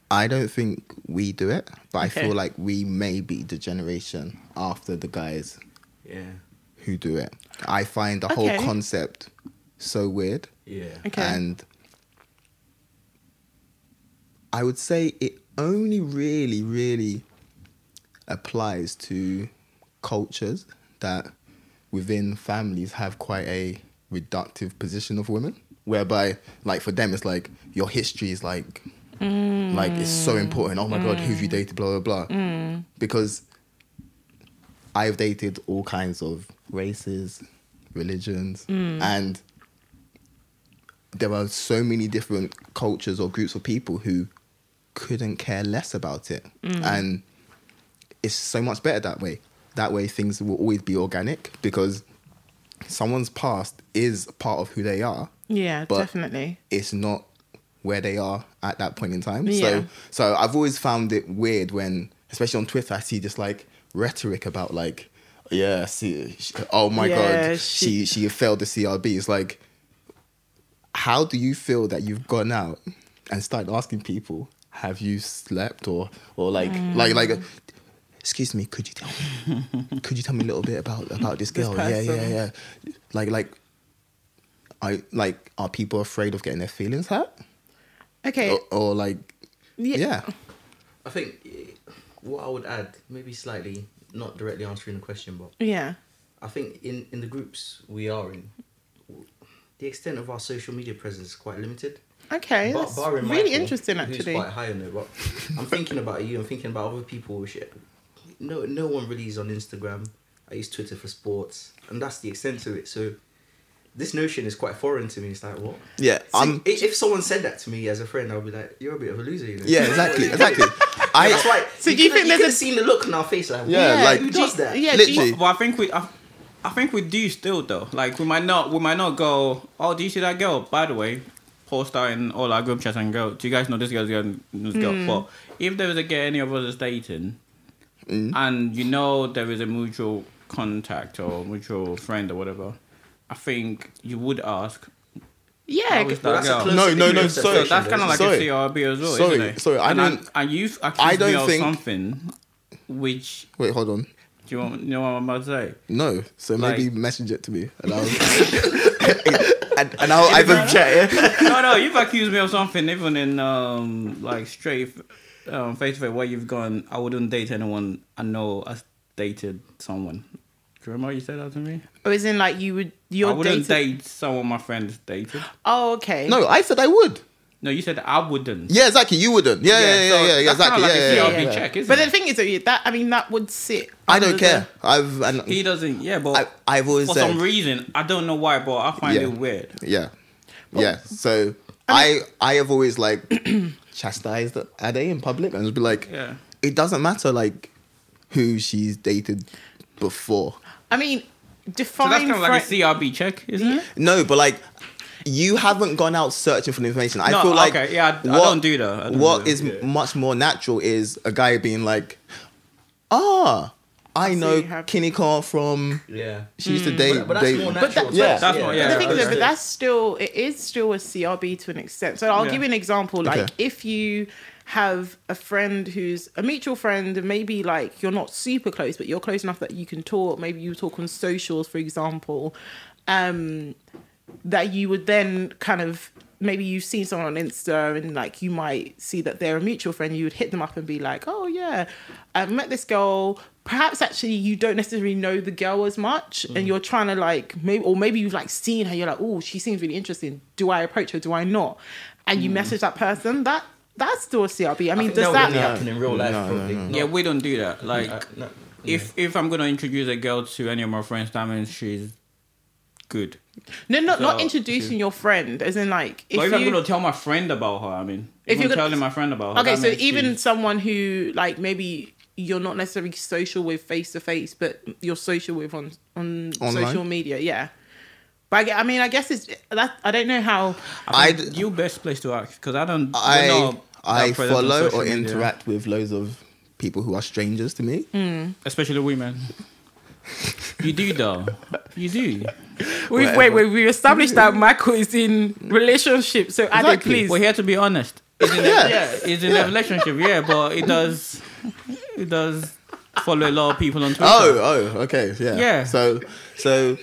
I don't think we do it, but I feel like we may be the generation after the guys Yeah. who do it. I find the whole concept so weird. Yeah. okay. And I would say it only really, really applies to cultures that within families have quite a reductive position of women. Whereby, like for them, it's like your history is like, mm. like it's so important. Oh my god, who have you mm. dated? Blah blah blah. Mm. Because I've dated all kinds of races, religions, and there are so many different cultures or groups of people who couldn't care less about it. Mm. And it's so much better that way. That way, things will always be organic because someone's past is part of who they are. yeah definitely It's not where they are at that point in time. Yeah. So, so I've always found it weird when, especially on Twitter, I see this like rhetoric about like, yeah, see, oh my Yeah, god, she- she she failed the CRB. It's like, how do you feel that you've gone out and started asking people, have you slept or or like Mm. like like. Excuse me, could you tell me? could you tell me a little bit about about this This girl? yeah, yeah, yeah. Like like, I like are people afraid of getting their feelings hurt? okay or, or like yeah. yeah. I think what I would add, maybe slightly, not directly answering the question, but yeah I think in, in the groups we are in, the extent of our social media presence is quite limited. Okay Bar- that's barring really Michael, interesting who's actually quite high on it, but I'm thinking about you. I'm thinking about other people. Shit, no, no one really is on Instagram. I use Twitter for sports, and that's the extent of it. So, this notion is quite foreign to me. It's like what? Yeah, So I'm if someone said that to me as a friend, I'd be like, "You're a bit of a loser." You know? yeah, exactly, What are you doing? exactly. I, I that's why. So you do you could've- think you there's could a- seen the look on our face? Like, Yeah, yeah, like- who does that? yeah Literally. you, Well, I think we, I, I think we do still though. Like we might not, we might not go. Oh, do you see that girl? By the way, post out in all our group chats and go. Do you guys know this girl's girl? This girl. Hmm. But if there was a girl any of us is dating, Mm. and you know there is a mutual contact or mutual friend or whatever, I think you would ask. yeah How is But that that's a girl? close No, no, no, of sorry. So that's kind of like Sorry. a CRB as well, Sorry, isn't it? sorry, I and, don't- and you've accused I don't me of think- something, which wait, hold on. do you, want, you know what I'm about to say? No, so Like- maybe message it to me, and I'll and, and I'll either chat. Yeah? no, no, you've accused me of something even in um like straight um face to face where you've gone. I wouldn't date anyone I know has dated someone. Do you remember you said that to me? or is in like you would you're I wouldn't dating date someone my friends dated. oh okay No, I said I would. No, you said I wouldn't. Yeah, exactly. You wouldn't. Yeah, yeah, yeah, so yeah, yeah, exactly. like yeah, yeah, yeah, yeah. check, isn't but it? the thing is though, that I mean that would sit I don't care. I've and He doesn't. Yeah, but I, I've always for said some reason I don't know why, but I find Yeah. it weird. Yeah. Yeah. So I I have always like chastised Ade in public and just be like, Yeah. it doesn't matter like who she's dated before. I mean So define that's kind of like a CRB check, isn't it? No, but like you haven't gone out searching for the information. I No, feel like okay, yeah, I- I don't do that. I don't what do is. Yeah. much more natural is a guy being like, ah, I know you have- from Yeah. she used to date. But, but that's date- more But natural. that- Yeah. us, That's more- yeah, the thing is, but that's still it is still a CRB to an extent. So I'll Yeah. give you an example. Like Okay. if you have a friend who's a mutual friend, and maybe like you're not super close, but you're close enough that you can talk. Maybe you talk on socials, for example. Um, that you would then kind of maybe you've seen someone on Insta and like you might see that they're a mutual friend, you would hit them up and be like, Oh yeah, I've met this girl. Perhaps actually you don't necessarily know the girl as much and mm. you're trying to like maybe or maybe you've like seen her, you're like, Oh, she seems really interesting. Do I approach her? Do I not? And you mm. message that person, that that's still a CRB. I I mean, think does that that would happen in real life? No, no, probably. no. Yeah, we don't do that. Like, no, if if I'm gonna introduce a girl to any of my friends, that means she's good. No not not introducing your friend, as in like if but if you I'm gonna tell my friend about her, I mean, If if, you're I'm gonna- telling my friend about her, Okay, so even she's- someone who like maybe you're not necessarily social with face to face, but you're social with on on Online? social media, yeah. But I, I mean, I guess it's that. I don't know how. I I'd- you best place to ask because I don't. I not I present follow or media, interact with loads of people who are strangers to me. Hmm. especially women. You do though. You do. We've, wait, wait. We established that Michael is in relationship. So Ade, Exactly. please. We're here to be honest. It's in, Yeah. a, yeah, it's in a relationship, yeah, but it does, it does follow a lot of people on Twitter. Oh, oh, okay, yeah. Yeah. So, so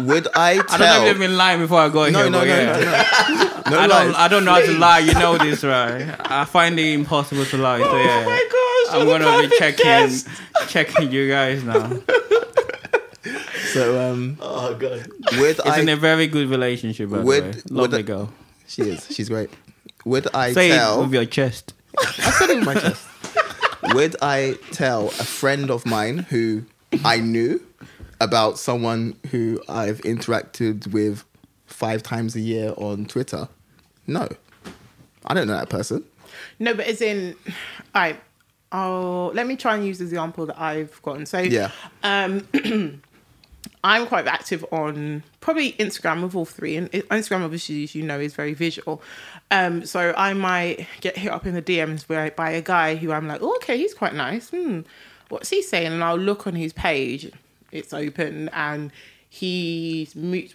would I tell? I don't know if you've been lying before I got no, here, no, no, yeah. no, no, no. I don't. I don't know how to lie. You know this, right? I find it impossible to lie. So oh yeah, oh my gosh! I'm the gonna be checking, guest. checking you guys now. So, um, Oh god. would It's I? in a very good relationship, by the Would- way. would Lovely I- girl. she is. She's great. Would I Say tell? it with your chest. I said it in my chest. Would I tell a friend of mine who I knew about someone who I've interacted with five times a year on Twitter? No. I don't know that person. No, but as in, I. Oh, let me try and use the example that I've gotten. So, Yeah. um, I'm quite active on probably Instagram with all three, and Instagram, obviously, as you know, is very visual. Um, so I might get hit up in the DMs by, by a guy who I'm like, oh, okay, he's quite nice. Hmm, what's he saying? And I'll look on his page. It's open, and he's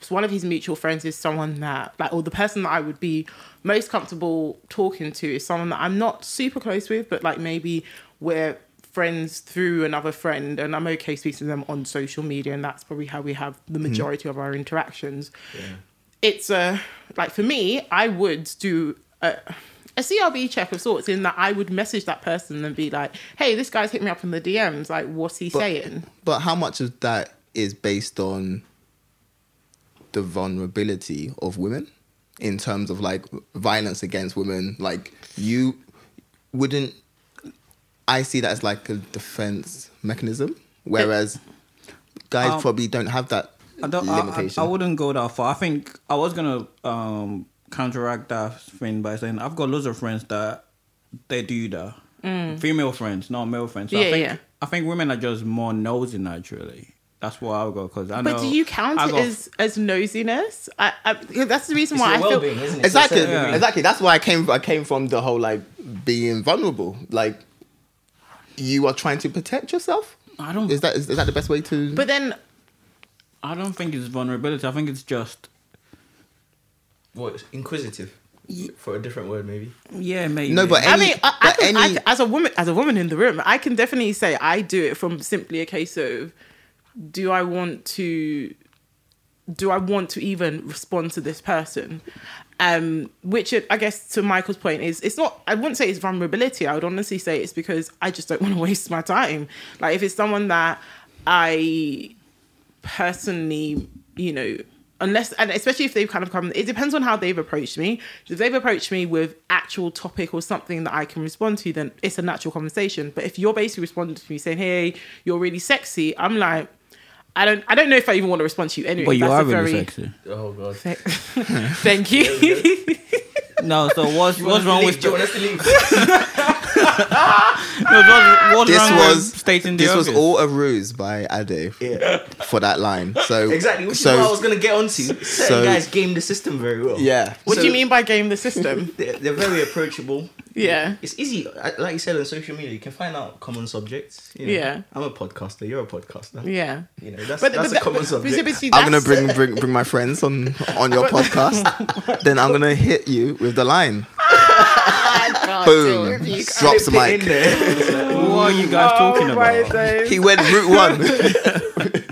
one of his mutual friends is someone that like, or the person that I would be most comfortable talking to is someone that I'm not super close with, but like maybe we're friends through another friend and I'm okay speaking to them on social media and that's probably how we have the hmm. majority of our interactions. It's a like for me, I would do a, a CRB check of sorts in that I would message that person and be like, "Hey, this guy's hit me up in the DMs. Like, what's he saying?" But how much of that is based on the vulnerability of women in terms of like violence against women? Like you wouldn't I see that as like a defense mechanism, whereas guys Um, probably don't have that I don't. I, I, limitation. I wouldn't go that far. I think I was gonna um, counteract that thing by saying I've got loads of friends that they do that. Female friends, not male friends. So Mm. Yeah, I think, yeah. I think women are just more nosy naturally. That's what I'll go because I know. But do you count I it as as nosiness? I, I, that's the reason It's why I feel. well-being, isn't it? Exactly, So- Yeah. exactly. That's why I came. I came from the whole like being vulnerable. Like you are trying to protect yourself. I don't. Is that is, is that the best way to? But then, I don't think it's vulnerability. I think it's just What inquisitive? For a different word, maybe. yeah, maybe. No, but I mean, I, I can, any- can- as a woman, as a woman in the room, I can definitely say I do it from simply a case of, do I want to, do I want to even respond to this person? Um, which I guess to Michael's point is, it's not. I wouldn't say it's vulnerability. I would honestly say it's because I just don't want to waste my time. Like if it's someone that I personally, you know, unless and especially if they've kind of come, it depends on how they've approached me. If they've approached me with actual topic or something that I can respond to, then it's a natural conversation. But if you're basically responding to me saying, "Hey, you're really sexy," I'm like, I don't, I don't know if I even want to respond to you anyway. but you That's are really very- sexy. Oh god. Thank you. No, so what's You what's wrong leave? with Do you want us to leave? no, what's, what's this was stating the this was all a ruse by Ade Yeah. for that line. So Exactly. Which so, is what I was gonna get onto. Certain so- guys game the system very well. Yeah. what do you mean by game the system? They're, they're very approachable. Yeah. It's easy, like you said on social media. You can find out common subjects. you know. Yeah. I'm a podcaster. You're a podcaster. Yeah. You know, that's But, that's but a common but- subject. but see, I'm gonna bring bring bring my friends on on your podcast. then I'm gonna hit you with the line. I can't deal Boom. with. Drops the mic. in. What are you guys talking Oh, about? He went route one.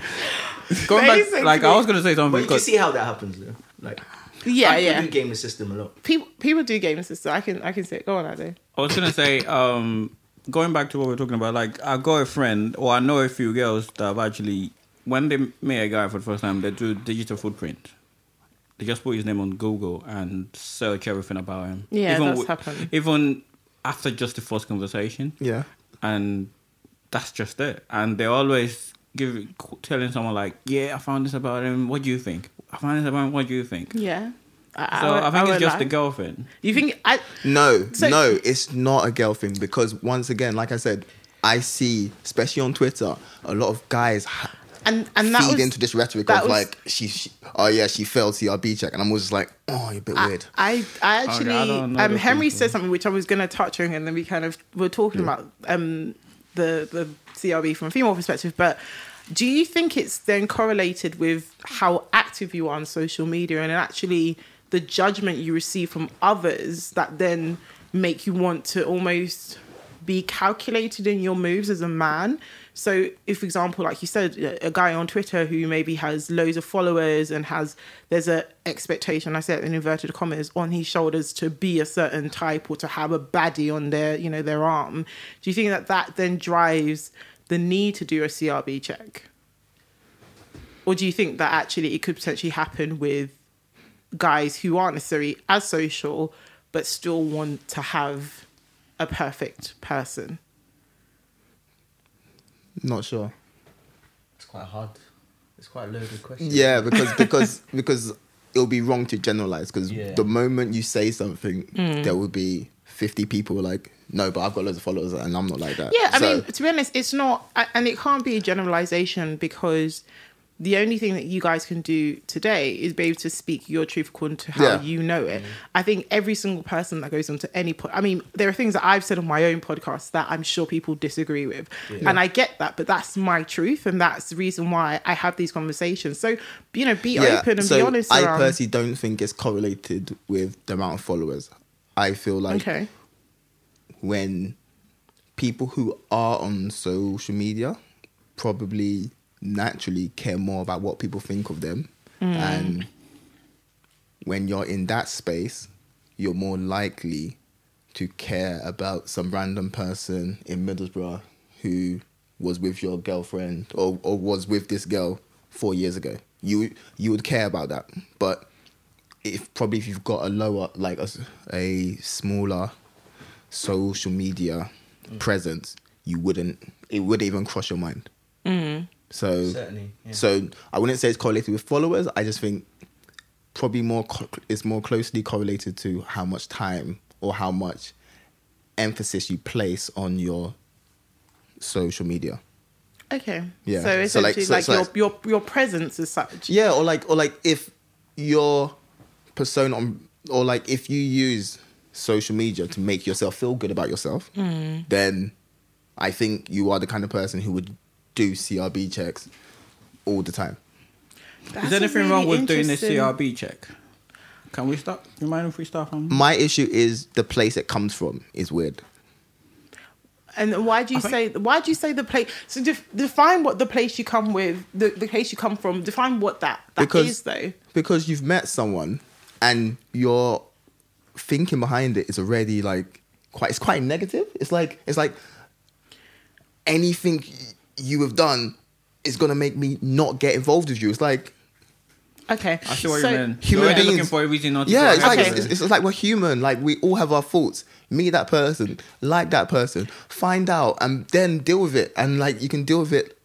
Going back, like I was gonna say something but you can see how that happens, though. Like, Yeah, people yeah. do game the system a lot. People people do game system. I can I can say go on, I do. I was gonna say, um, going back to what we are talking about, like I got a friend, or I know a few girls that have actually, when they meet a guy for the first time, they do digital footprint. They just put his name on Google and search everything about him. Yeah, even that's wi- happened. Even after just the first conversation, yeah. and that's just it. And they always give telling someone like, "Yeah, I found this about him. What do you think? I found this about him. What do you think?" Yeah. I, So I, won't- think it's won't just lie. the girlfriend. You think I? No, So- no, it's not a girl thing because once again, like I said, I see, especially on Twitter, a lot of guys ha- And and that feed was into this rhetoric that of was- like she, she oh yeah, she failed CRB check, and I'm always like, oh, you're a bit weird. I, I Okay, actually, I um, Henry people. said something which I was going to touch on, and then we kind of were talking about um, the the CRB from a female perspective. But do you think it's then correlated with how active you are on social media, and actually the judgment you receive from others that then make you want to almost be calculated in your moves as a man. So, if for example, like you said, a guy on Twitter who maybe has loads of followers and has there's a expectation, I said in inverted commas, on his shoulders to be a certain type or to have a baddie on their you know their arm. Do you think that that then drives the need to do a CRB check, or do you think that actually it could potentially happen with guys who aren't necessarily as social but still want to have a perfect person? Not sure. It's quite hard. It's quite a loaded question. Yeah, because because because it'll be wrong to generalize. Because Yeah. the moment you say something, Mm. there will be fifty people like, no, but I've got loads of followers and I'm not like that. Yeah, I So- mean, to be honest, it's not, and it can't be a generalization because the only thing that you guys can do today is be able to speak your truth according to how Yeah. you know it. Mm. I think every single person that goes onto any, po- I mean, there are things that I've said on my own podcast that I'm sure people disagree with, and I get that, but that's my truth, and that's the reason why I have these conversations. So, you know, be open and so be honest. I around, personally don't think it's correlated with the amount of followers. I feel like okay, when people who are on social media probably naturally care more about what people think of them. Mm. And when you're in that space you're more likely to care about some random person in Middlesbrough who was with your girlfriend or, or was with this girl four years ago. You you would care about that. But if probably if you've got a lower like a, a smaller social media mm. presence, you wouldn't it wouldn't even cross your mind. Mm. So Certainly, yeah. so I wouldn't say it's correlated with followers. I just think probably more co- it's more closely correlated to how much time or how much emphasis you place on your social media. okay, Yeah. So So, like- so- like, so your, like- your your presence is such. Yeah, or like or like if your persona on or like if you use social media to make yourself feel good about yourself, hmm. then I think you are the kind of person who would do CRB checks all the time. That's Is a anything really wrong with doing the CRB check? Can we start? You mind if we start from? My issue is the place it comes from is weird. And why do you I say why do you say the place? So def, define what the place you come with, the, the place you come from. Define what that that is, Because- though. Because you've met someone and your thinking behind it is already like quite it's quite negative. It's like it's like anything you have done is gonna make me not get involved with you. It's like Okay, I see what so, you mean. human You're beings- looking for a reason not to. Yeah, it's like ahead it's, it's, it's like we're human. Like we all have our faults. Meet that person, like that person, find out, and then deal with it. And like you can deal with it,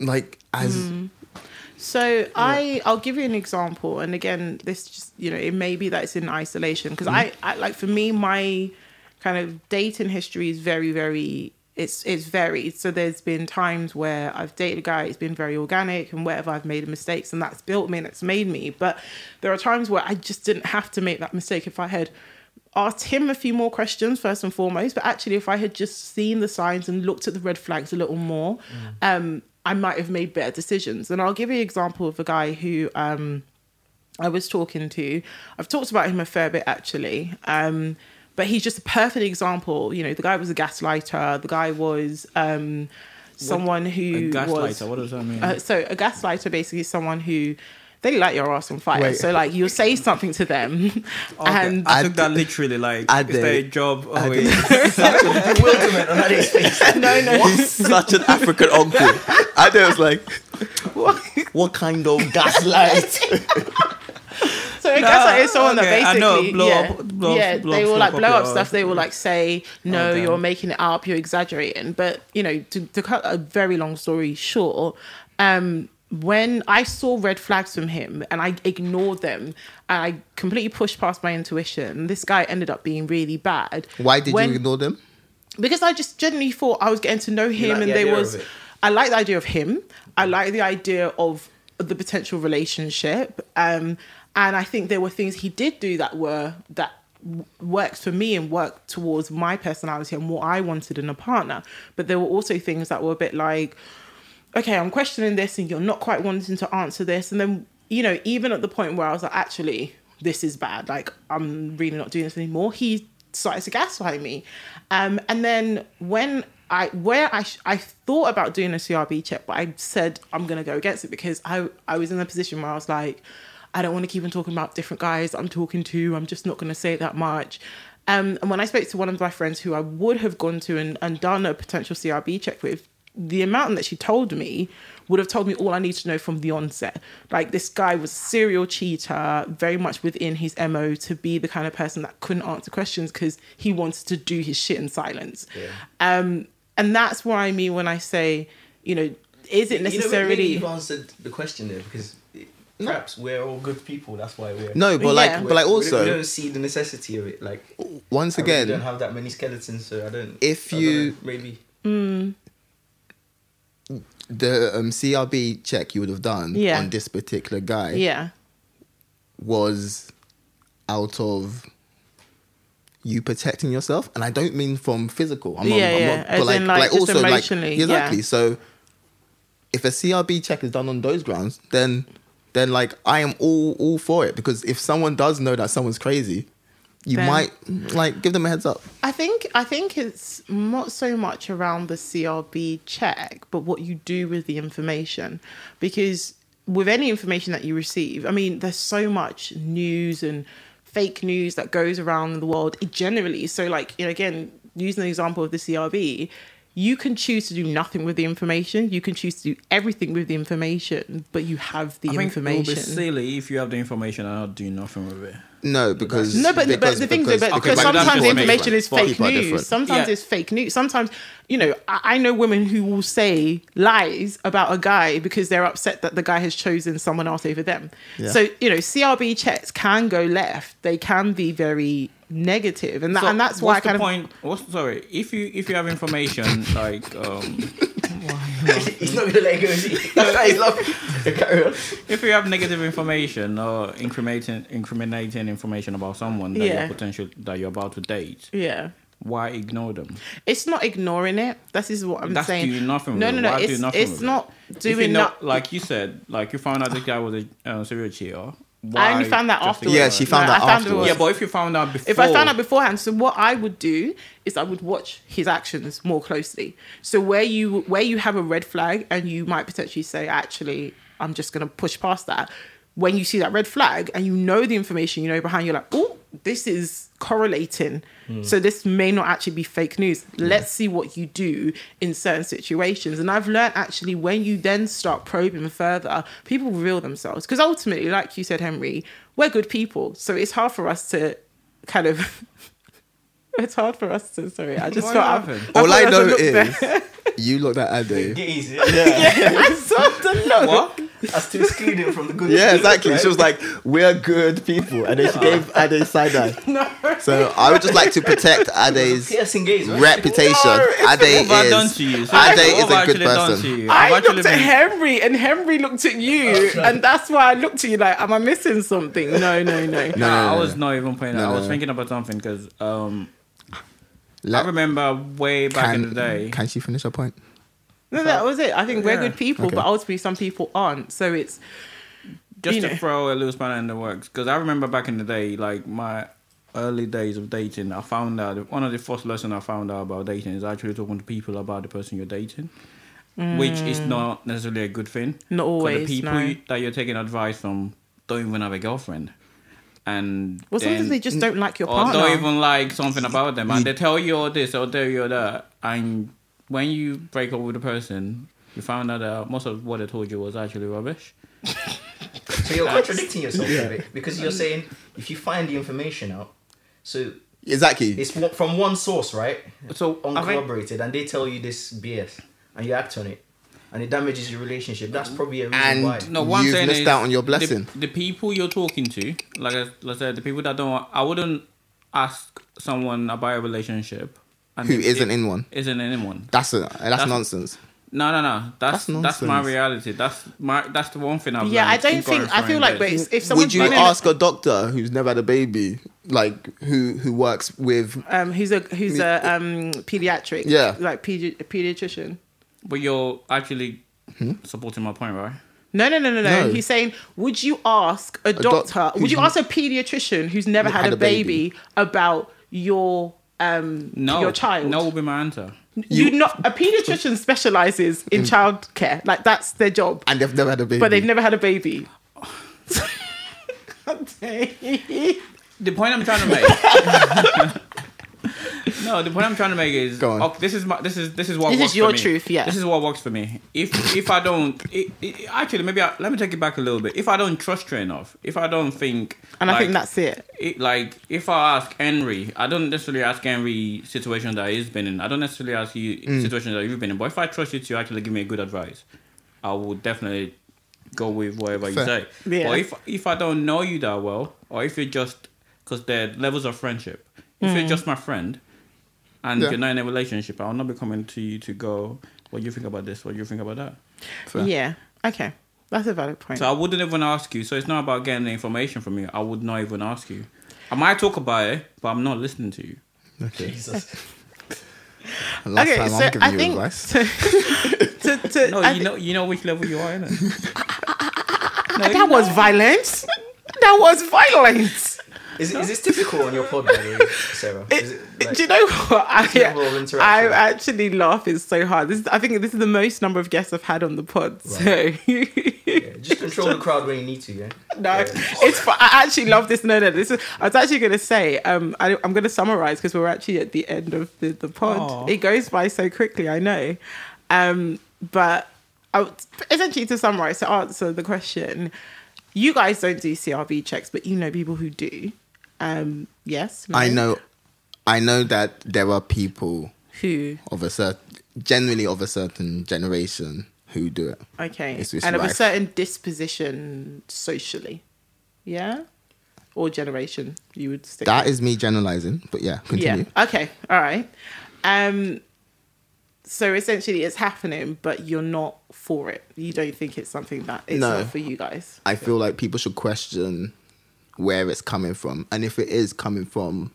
like as Mm. So I I'll give you an example, and again, this just you know it may be that it's in isolation because I, I like for me my kind of dating history is very very it's it's varied. So there's been times where I've dated a guy, it's been very organic, and wherever I've made mistakes, and that's built me and it's made me. But there are times where I just didn't have to make that mistake if I had asked him a few more questions first and foremost. But actually, if I had just seen the signs and looked at the red flags a little more, um, I might have made better decisions. And I'll give you an example of a guy who um, I was talking to. I've talked about him a fair bit actually. Um, but he's just a perfect example. You know, the guy was a gaslighter. The guy was um, someone A who gaslighter. was what does that mean? uh, so a gaslighter basically is someone who they light your ass on fire. Wait. So like you'll say something to them, Okay, and I I took that literally like I is there a did. job? Oh, I wait. did. bewilderment on his face. no, no, he's such an African uncle. I know it's like, what? what kind of gaslight? So a No, gaslighter is someone okay, I that know, basically, blow yeah, up- blow- yeah, blow they will like blow up stuff. They will like say, "No, Okay. you're making it up. You're exaggerating." But you know, to, to cut a very long story short, um, when I saw red flags from him and I ignored them, and I completely pushed past my intuition, this guy ended up being really bad. Why did When- you ignore them? because I just genuinely thought I was getting to know him, like and the there was. I like the idea of him. I like the idea of the potential relationship. Um, and I think there were things he did do that were that worked for me and worked towards my personality and what I wanted in a partner. But there were also things that were a bit like, okay, I'm questioning this and you're not quite wanting to answer this. And then, you know, even at the point where I was like, actually, this is bad. Like, I'm really not doing this anymore. He started to gaslight me. Um, and then when I, where I, sh- I thought about doing a CRB check, but I said I'm going to go against it because I, I was in a position where I was like, I don't want to keep on talking about different guys I'm talking to. I'm just not going to say it that much. Um, and when I spoke to one of my friends who I would have gone to and, and done a potential CRB check with, the amount that she told me would have told me all I need to know from the onset. Like this guy was a serial cheater, very much within his MO to be the kind of person that couldn't answer questions because he wanted to do his shit in silence. Um, and that's what I mean when I say, you know, is it You know, necessarily answered the question there because perhaps we're all good people. That's why we're No, but Yeah. like, but like also, we don't see the necessity of it. Like once I really again, don't have that many skeletons, so I don't. If I don't you- know, maybe the um, CRB check you would have done Yeah. on this particular guy yeah. was out of you protecting yourself, and I don't mean from physical. I'm, Yeah, I'm, I'm yeah. not, As but like, in, like, like just also like emotionally, exactly. yeah. So if a CRB check is done on those grounds, then then like I am all all for it because if someone does know that someone's crazy, you might like give them a heads up. I think I think it's not so much around the CRB check, but what you do with the information. Because with any information that you receive, I mean, there's so much news and fake news that goes around the world generally. So, like, you know, again, using the example of the CRB, you can choose to do nothing with the information. You can choose to do everything with the information, but you have the I think it would be information. silly if you have the information and not do nothing with it. No, because No, but, because, but the thing is, but okay, because but that's sometimes the information me. is fake people news. Sometimes Yeah. it's fake news. Sometimes, you know, I, I know women who will say lies about a guy because they're upset that the guy has chosen someone else over them. Yeah. So, you know, CRB checks can go left. They can be very negative, and that, So and that's why I what's kind the of point? What's sorry? If you if you have information like um, he's not gonna let go. That's why he's laughing. Carry on. if you have negative information or incriminating incriminating information about someone that Yeah. you're potential that you're about to date, yeah. why ignore them? It's not ignoring it. This is what I'm That's saying. doing nothing no, it. no, no. Why do It's, it's with it? not If doing know, not. like you said, like you found out the guy was a uh, serial cheater. I only found that afterwards. Yeah, she found No, out I found afterwards. Yeah, but if you found out before, if I found out beforehand, so what I would do is I would watch his actions more closely. So where you where you have a red flag and you might potentially say, actually, I'm just gonna push past that. When you see that red flag and you know the information you know behind, you're like, oh, this is correlating. Hmm. So this may not actually be fake news. Let's see what you do in certain situations. And I've learned actually when you then start probing further, people reveal themselves. Because ultimately, like you said, Henry, we're good people. So it's hard for us to kind of it's hard for us to sorry i just Why felt laughing? I, all I know there was a look is there. you looked at Ade. Get easy. i saw the look what? That's to exclude him from the good. Yeah, exactly. right? She was like, "We're good people," and then she gave Ade side eye. no So I would just like to protect Ade's gaze, right? reputation. No, Ade What done is to you? Ade What is have I a good actually done to person. I looked at been- Henry and Henry looked at you, and that's why I looked at you like, am I missing something? No, no, no. No, Nah, no, I was not even playing that. No, I was no. thinking about something because um, Let- I remember way back can, in the day. Can she finish her point? No, that was it. I think we're Yeah. good people, Okay. but ultimately some people aren't. So it's just you to know. throw a little spanner in the works because I remember back in the day, like my early days of dating, I found out one of the first lessons I found out about dating is actually talking to people about the person you're dating, which is not necessarily a good thing. Mm. Not 'Cause always, the people no. you- that you're taking advice from don't even have a girlfriend, and well, sometimes they just don't like your or partner. don't even like something about them, and they tell you all this or tell you all that, and when you break up with a person, you found out that most of what they told you was actually rubbish. So you're contradicting yourself a bit because you're saying if you find the information out, so Exactly. it's from one source, right? So Uncorroborated, and they tell you this BS, and you act on it, and it damages your relationship. That's probably a reason And- why. no, one You've thing missed is out on your the- blessing. The, people you're talking to, like I, like I said, the people that don't, I wouldn't ask someone about a relationship and Who if isn't it in one? Isn't in one. That's a that's, That's- nonsense. No, no, no. That's That's that's, my reality. That's my that's the one thing I've Yeah, I don't think. I feel like, but if, someone Would you been ask a doctor who's never had a baby, like who who works with? um, who's a who's a um pediatric, Yeah. like pedi- pediatrician. But you're actually supporting my point, right? No, no, no, no, no. No. He's saying, would you ask a, doc- doctor? would you ask a pediatrician who's never had, a baby, about your um No, your child? No will be my answer. you, not a pediatrician specializes in child care. Like that's their job, And they've never had a baby. but they've never had a baby. The point I'm trying to make. no, the point I'm trying to make is Go on. okay, this is my this is this is what This is works your for me. truth, yeah. This is what works for me. If if I don't, it, it, actually, maybe I, let me take it back a little bit. If I don't trust you enough, if I don't think, and I think that's it. it, like if I ask Henry, I don't necessarily ask Henry situation that he's been in. I don't necessarily ask you Mm. situation that you've been in. But if I trust you to actually give me a good advice, I will definitely go with whatever you say. Yeah. But if if I don't know you that well, or if you're just because there are levels of friendship, if Mm. you're just my friend, and Yeah. you're not in a relationship, I'll not be coming to you to go. What do you think about this? What do you think about that? Fair. Yeah. Okay. That's a valid point. So I wouldn't even ask you. So it's not about getting the information from you. I would not even ask you. I might talk about it, but I'm not listening to you. Okay. Jesus. Last okay, time so I'm giving I you think advice. to, to, to, No, I you thi- know, you know which level you are, innit? that was violence. That was violence. Is, it, is this typical on your pod, by Sarah? Is it, like, Do you know what? I, level of interaction? I'm actually laughing so hard. This is, I think this is the most number of guests I've had on the pod. So yeah, just control the crowd when you need to, yeah? no, Yeah. it's. I actually love this. No, no, this is. I was actually going to say. Um, I, I'm going to summarize because we're actually at the end of the the pod. Aw. It goes by so quickly. I know, um, but I, essentially to summarize to answer the question, you guys don't do CRB checks, but you know people who do. Um, yes, I know, I know that there are people who. of a certain, generally of a certain generation who do it. Okay. And of a certain disposition socially. Yeah? Or generation, you would stick That with. is me generalizing, but yeah, continue. Yeah. Okay. All right. Um so essentially it's happening, but you're not for it. You don't think it's something that is No. not for you guys. I feel like people should question where it's coming from, and if it is coming from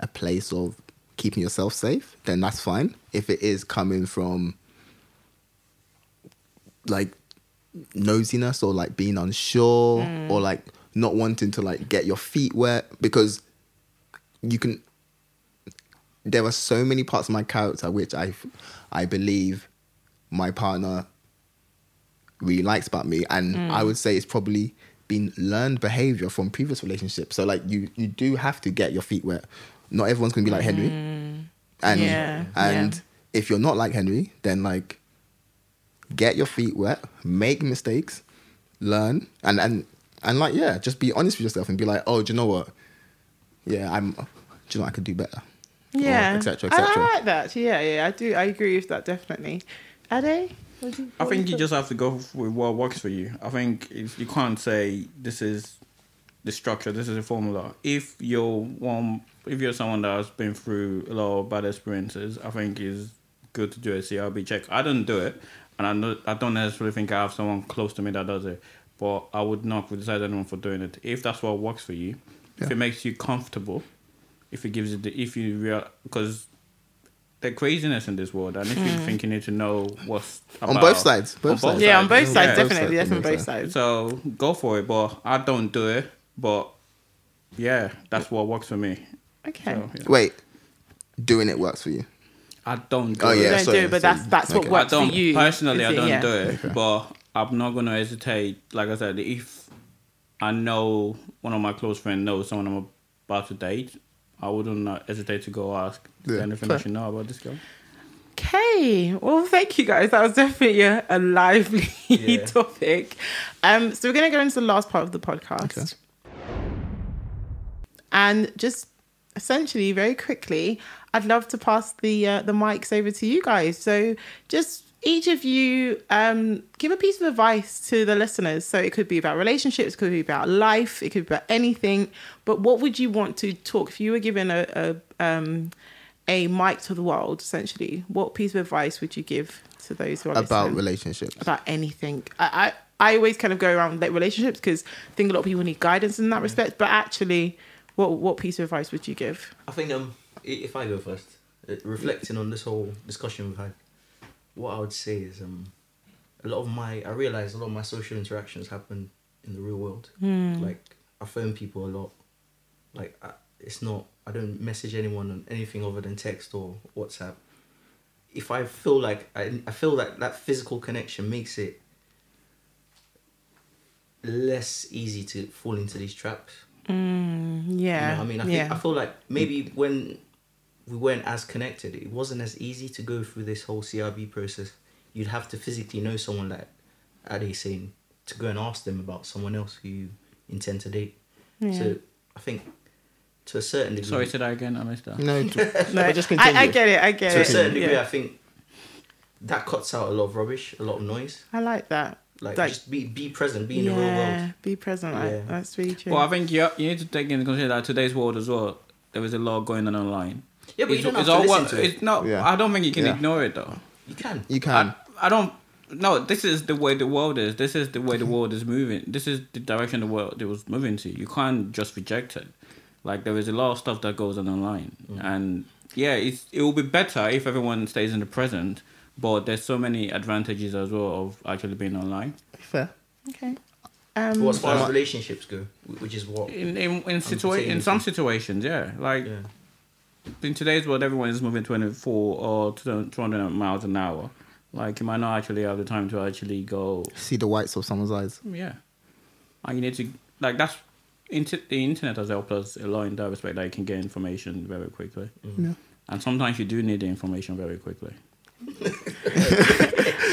a place of keeping yourself safe, then that's fine. If it is coming from like nosiness or like being unsure mm. or like not wanting to like get your feet wet because you can there are so many parts of my character which I I believe my partner really likes about me. And I mm. would say it's probably been learned behavior from previous relationships so like you you do have to get your feet wet not everyone's gonna be like Henry mm. and Yeah, and yeah. if you're not like Henry then like get your feet wet make mistakes learn and and and like yeah just be honest with yourself and be like oh do you know what yeah I'm do you know what, I could do better Yeah. et cetera, et I- I, like that. Yeah, yeah, I do. I agree with that definitely. Ade? What do you- I think you just have to go with what works for you. I think you can't say this is the structure, this is the formula. If you're one, if you're someone that has been through a lot of bad experiences, I think it's good to do a CRB check. I don't do it, and I know, I don't necessarily think I have someone close to me that does it. But I would not criticize anyone for doing it if that's what works for you. If it makes you comfortable, if it gives you the, if you real because. There's craziness in this world, and if you hmm. think you need to know what's on both sides both on both sides Yeah, on both Yeah. sides, Both definitely. sides, Definitely on both both sides. So go for it, but I don't do it. But yeah, that's what works for me. Okay. So, yeah. wait doing it works for you I don't do Oh, it. Yeah, don't sorry, do it, but sorry. that's that's what Okay. I works don't for you. personally. I don't Yeah. do it, but I'm not gonna hesitate. Like I said, if I know one of my close friends knows someone I'm about to date, I wouldn't not hesitate to go ask. Yeah, there anything fair. I should know about this girl? Okay. Well, thank you guys. That was definitely a, a lively Yeah. topic. Um, so we're going to go into the last part of the podcast. Okay. And just essentially, very quickly, I'd love to pass the uh, the mics over to you guys. So just each of you um, give a piece of advice to the listeners. So it could be about relationships, it could be about life, it could be about anything. But what would you want to talk if you were given a, a um, a mic to the world, essentially, what piece of advice would you give to those who are about listening? relationships. about anything. I, I, I always kind of go around like relationships because I think a lot of people need guidance in that respect. But actually, what what piece of advice would you give? I think um, if I go first, uh, reflecting on this whole discussion we've had, what I would say is um, a lot of my I realize a lot of my social interactions happen in the real world. Like I phone people a lot. Like I, it's not I don't message anyone on anything other than text or WhatsApp. If I feel like I, I feel that that physical connection makes it less easy to fall into these traps. Yeah, You know what I mean, I, yeah, I feel like maybe when we weren't as connected, it wasn't as easy to go through this whole CRB process. You'd have to physically know someone like Ade saying to go and ask them about someone else who you intend to date. So I think to a certain degree, Sorry, say that again. I missed that. No, to- no, just I, I get it. I get it. to a certain degree, yeah. I think that cuts out a lot of rubbish, a lot of noise. I like that. Like, Like- just be be present, be in the real world. Yeah, be present. Like, Yeah. that's really true. Well, I think you, you need to take into consideration that today's world as well. There is a lot going on online. Yeah, but you It's- don't have it's to all listen what- to it. It's not. Yeah. I don't think you can Yeah. ignore it though. You can. you can. I, I don't. No, this is the way the world is. This is the way the world is moving. This is the direction the world it was moving to. You can't just reject it. Like there is a lot of stuff that goes on online, and yeah, it's it will be better if everyone stays in the present. But there's so many advantages as well of actually being online. Fair. okay. Um, Well, as far So- as relationships go, which is what In in in, situa- in some situations, yeah, like yeah. In today's world, everyone is moving 24 or 200 miles an hour. Like, you might not actually have the time to actually go, See the whites of someone's eyes. yeah. And you need to, like, that's, inter- the internet has helped us a lot in that respect that you can get information very quickly. Yeah. And sometimes you do need the information very quickly.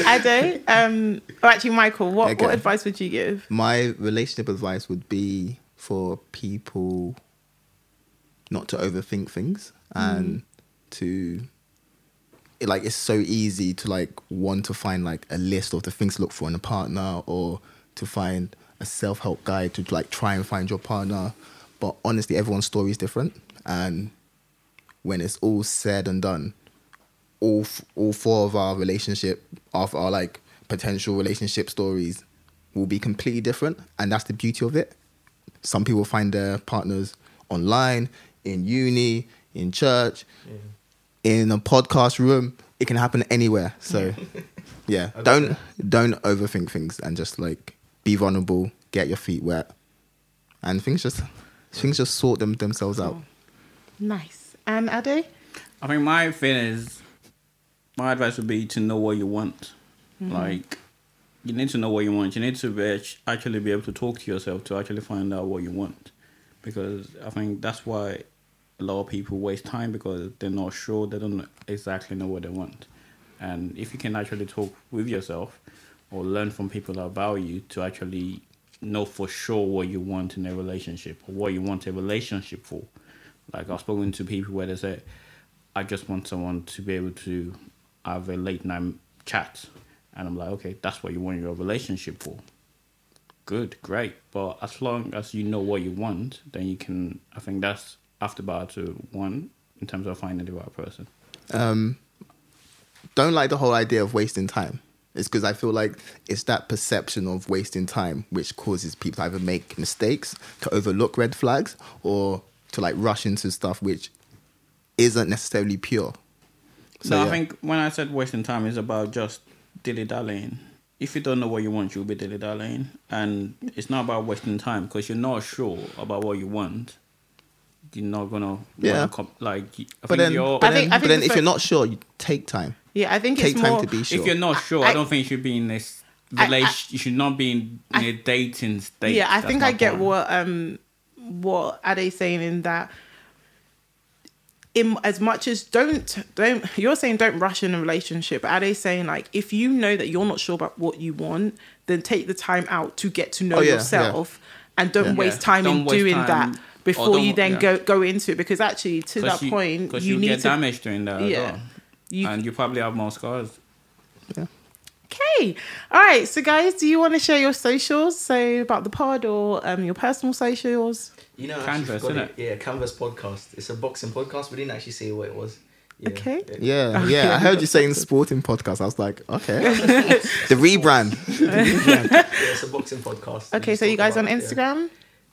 Ade, um, or actually, Michael, what, Okay. what advice would you give? My relationship advice would be for people not to overthink things Mm. and to it, like it's so easy to like want to find like a list of the things to look for in a partner or to find a self-help guide to like try and find your partner. But honestly everyone's story is different. And when it's all said and done all all four of our relationship of our like potential relationship stories will be completely different. And that's the beauty of it. Some people find their partners online in uni in church in a podcast room it can happen anywhere so yeah don't that. don't overthink things and just like be vulnerable get your feet wet and things just things just sort them themselves out oh, Nice. And Ade? I think my thing is, my advice would be to know what you want. Mm-hmm. Like, you need to know what you want. You need to be, actually be able to talk to yourself to actually find out what you want. Because I think that's why a lot of people waste time because they're not sure, they don't exactly know what they want. And if you can actually talk with yourself or learn from people value you to actually know for sure what you want in a relationship or what you want a relationship for. Like I've spoken to people where they say, I just want someone to be able to have a late night chat. And I'm like, okay, that's what you want your relationship for. Good, great. But as long as you know what you want, then you can, I think that's after bar to one in terms of finding the right person. um, don't like the whole idea of wasting time. It's because I feel like it's that perception of wasting time which causes people to either make mistakes, to overlook red flags, or to like rush into stuff which isn't necessarily pure. So, no, yeah. I think when I said wasting time, it's about just dilly dallying. If you don't know what you want, you'll be dilly dallying, and it's not about wasting time because you're not sure about what you want. You're not gonna Yeah. wanna com- like. I But think then, you're, but I think- then, I but then the if fir- you're not sure, you take time. Yeah, I think Take it's time more. to be sure. if you're not sure, I, I- don't think you should be in this I- I- relation. you should not be in, in a dating state. yeah, I That's think I get point. what um what Ade's saying in that. In as much as don't don't you're saying don't rush in a relationship. Ade's saying like if you know that you're not sure about what you want, then take the time out to get to know Oh, yeah, yourself, and don't Yeah. waste time in don't waste doing time, that or before you then yeah. go go into it. Because actually, to that you, point, 'cause you, you need get to damaged doing that. as Yeah. well. you and you probably have more scars. Yeah okay. All right. So, guys, do you want to share your socials? So, about the pod or um, your personal socials? You know, Canvas, actually forgot innit? it. Yeah, Canvas podcast. It's a boxing podcast. We didn't actually say what it was. Okay. Yeah, yeah. I heard you saying sporting podcast. I was like, okay, the rebrand. Yeah, it's a boxing podcast. Okay, so you talk guys on about, Instagram?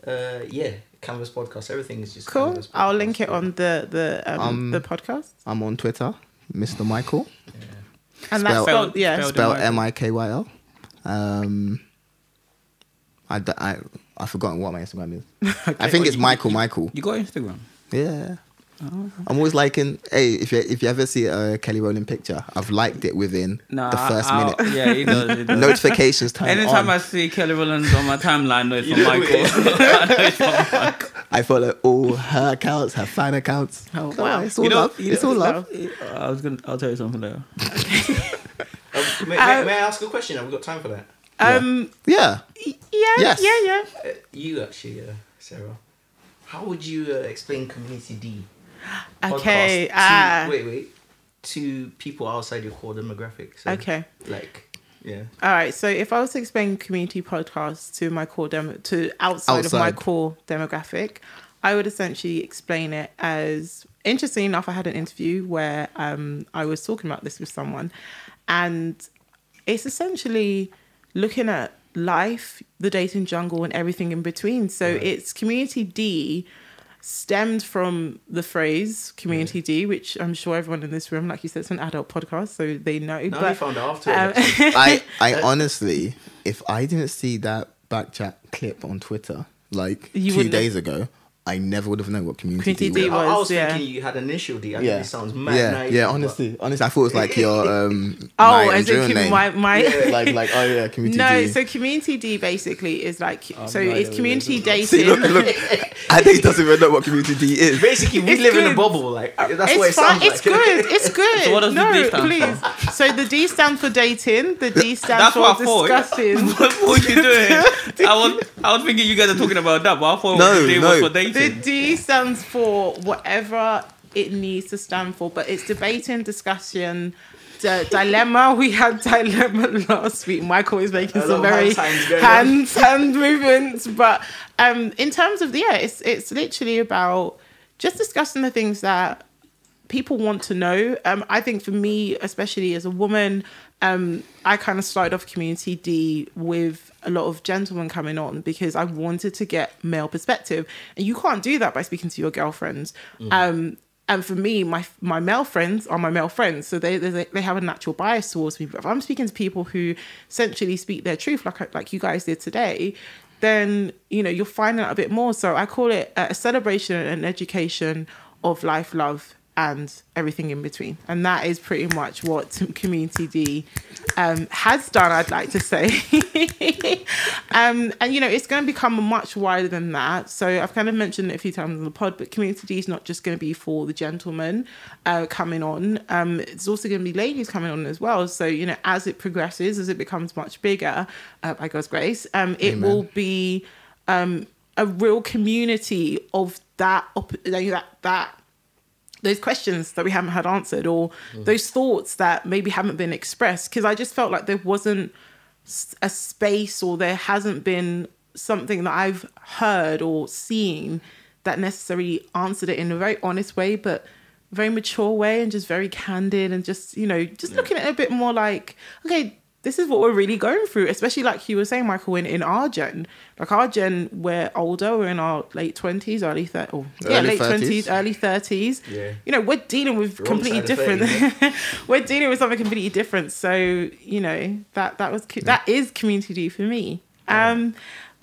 Yeah. Uh, yeah, Canvas Podcast. Everything is just Cool. Canvas I'll link it on the the um, Um, the podcast. I'm on Twitter, Mr. Michael. And that's spell- spelled, yeah. spell- Spell Michael. M I K Y L. Um, I, d- I I've forgotten what my Instagram is. I think it's Michael Michael. You got Instagram? Yeah. I'm always liking. Hey, if you if you ever see a Kelly Rowland picture, I've liked it within Nah, the first I- minute. I- Yeah, he does. He does. Notifications turn Anytime on. I see Kelly Rowland on my timeline, I know it's from Michael. I know it's from follow all her accounts, her fan accounts. Oh, Come wow. on, it's all You know- love. you it's know- all love. I was gonna. I'll tell you something later. Um, may, may, may I ask a question? Have we got time for that? Um. Yeah. y- Yeah. Yes. Yeah. Yeah. Uh, you actually, uh, Sarah. How would you uh, explain Community D? Okay. Ah. To, wait, wait. To people outside your core demographic. So, Okay. Like, yeah. All right. So if I was to explain community podcasts to my core demo to outside, of my core demographic, I would essentially explain it as interesting enough. I had an interview where um, I was talking about this with someone, and it's essentially looking at life, the dating jungle, and everything in between. So it's community D stemmed from the phrase community D, which I'm sure everyone in this room, like you said, it's an adult podcast, so they know. Now but found out after. um, I I honestly, if I didn't see that backchat clip on Twitter like You 2 wouldn't have- days ago, I never would have known what community, Community D D was. I, I was was, yeah. thinking you had an initial D. I Yeah, yeah. it sounds mad. yeah, naive, yeah. but- Honestly, honestly, I thought it was like your um. Oh, Nigerian as in commu- name. my my. Yeah. like like oh yeah, community. D. No, D. so community D basically is like so no idea it's community it is. See, dating. look, look. I think he doesn't even know what community D is. Basically, we It's live in a bubble. Like that's what it it's fine. sounds It's like. good. It's good. So what does the no, D stand please. So the D stands for dating. The D stands That's for what I thought. discussing. what were you doing? I was. I was thinking you guys are talking about that, but I thought No, the day no. was for The. D stands for whatever it needs to stand for, but it's debating, discussion, the dilemma. We had dilemma last week. Michael is making some very hand hand hand movements, but um, in terms of yeah, it's it's literally about just discussing the things that people want to know. Um, I think for me, especially as a woman, um, I kind of started off Community D with a lot of gentlemen coming on because I wanted to get male perspective, and you can't do that by speaking to your girlfriends. Um, and for me, my my male friends are my male friends, so they they they have a natural bias towards me. But if I'm speaking to people who essentially speak their truth, like like you guys did today, then you know you're finding out a bit more. So I call it a celebration and education of life, love, and everything in between. And that is pretty much what Community D um, has done. I'd like to say, um, and you know it's going to become much wider than that. So I've kind of mentioned it a few times on the pod, but Community D is not just going to be for the gentlemen uh, coming on. Um, it's also going to be ladies coming on as well. So you know as it progresses, as it becomes much bigger, uh, by God's grace, um, it Amen. will be um, a real community of that op- that that those questions that we haven't had answered or mm. those thoughts that maybe haven't been expressed because i just felt like there wasn't a space or there hasn't been something that i've heard or seen that necessarily answered it in a very honest way but very mature way and just very candid and just you know just looking at it a bit more like okay this is what we're really going through especially like you were saying michael in, in our gen like our gen we're older we're in our late 20s early 30s oh, yeah Early late 30s. 20s early 30s Yeah. you know we're dealing with Wrong completely side of different we're dealing with something completely different so you know that that was co- that is community D for me um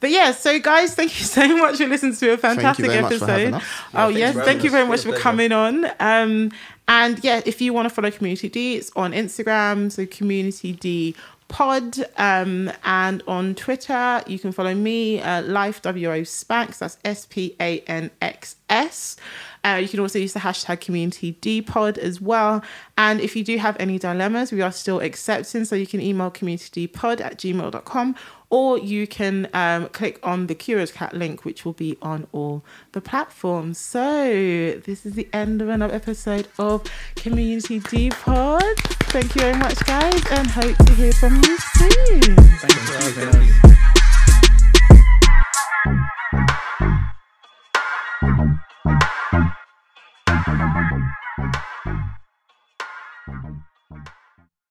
but yeah, so guys, thank you so much for listening to a fantastic very much for having episode. us. Oh Yeah, yes, thank you very much for coming on. Um, and yeah, if you want to follow Community D, it's on Instagram, so Community D Pod, um, and on Twitter you can follow me, uh, Life WO Spanx. That's S P A N X S. Uh, you can also use the hashtag community dpod as well. And if you do have any dilemmas, we are still accepting. So you can email communitydpod at gmail.com or you can um, click on the Curious Cat link, which will be on all the platforms. So this is the end of another episode of Community Dpod. Thank you very much, guys, and hope to hear from you soon. Thank you.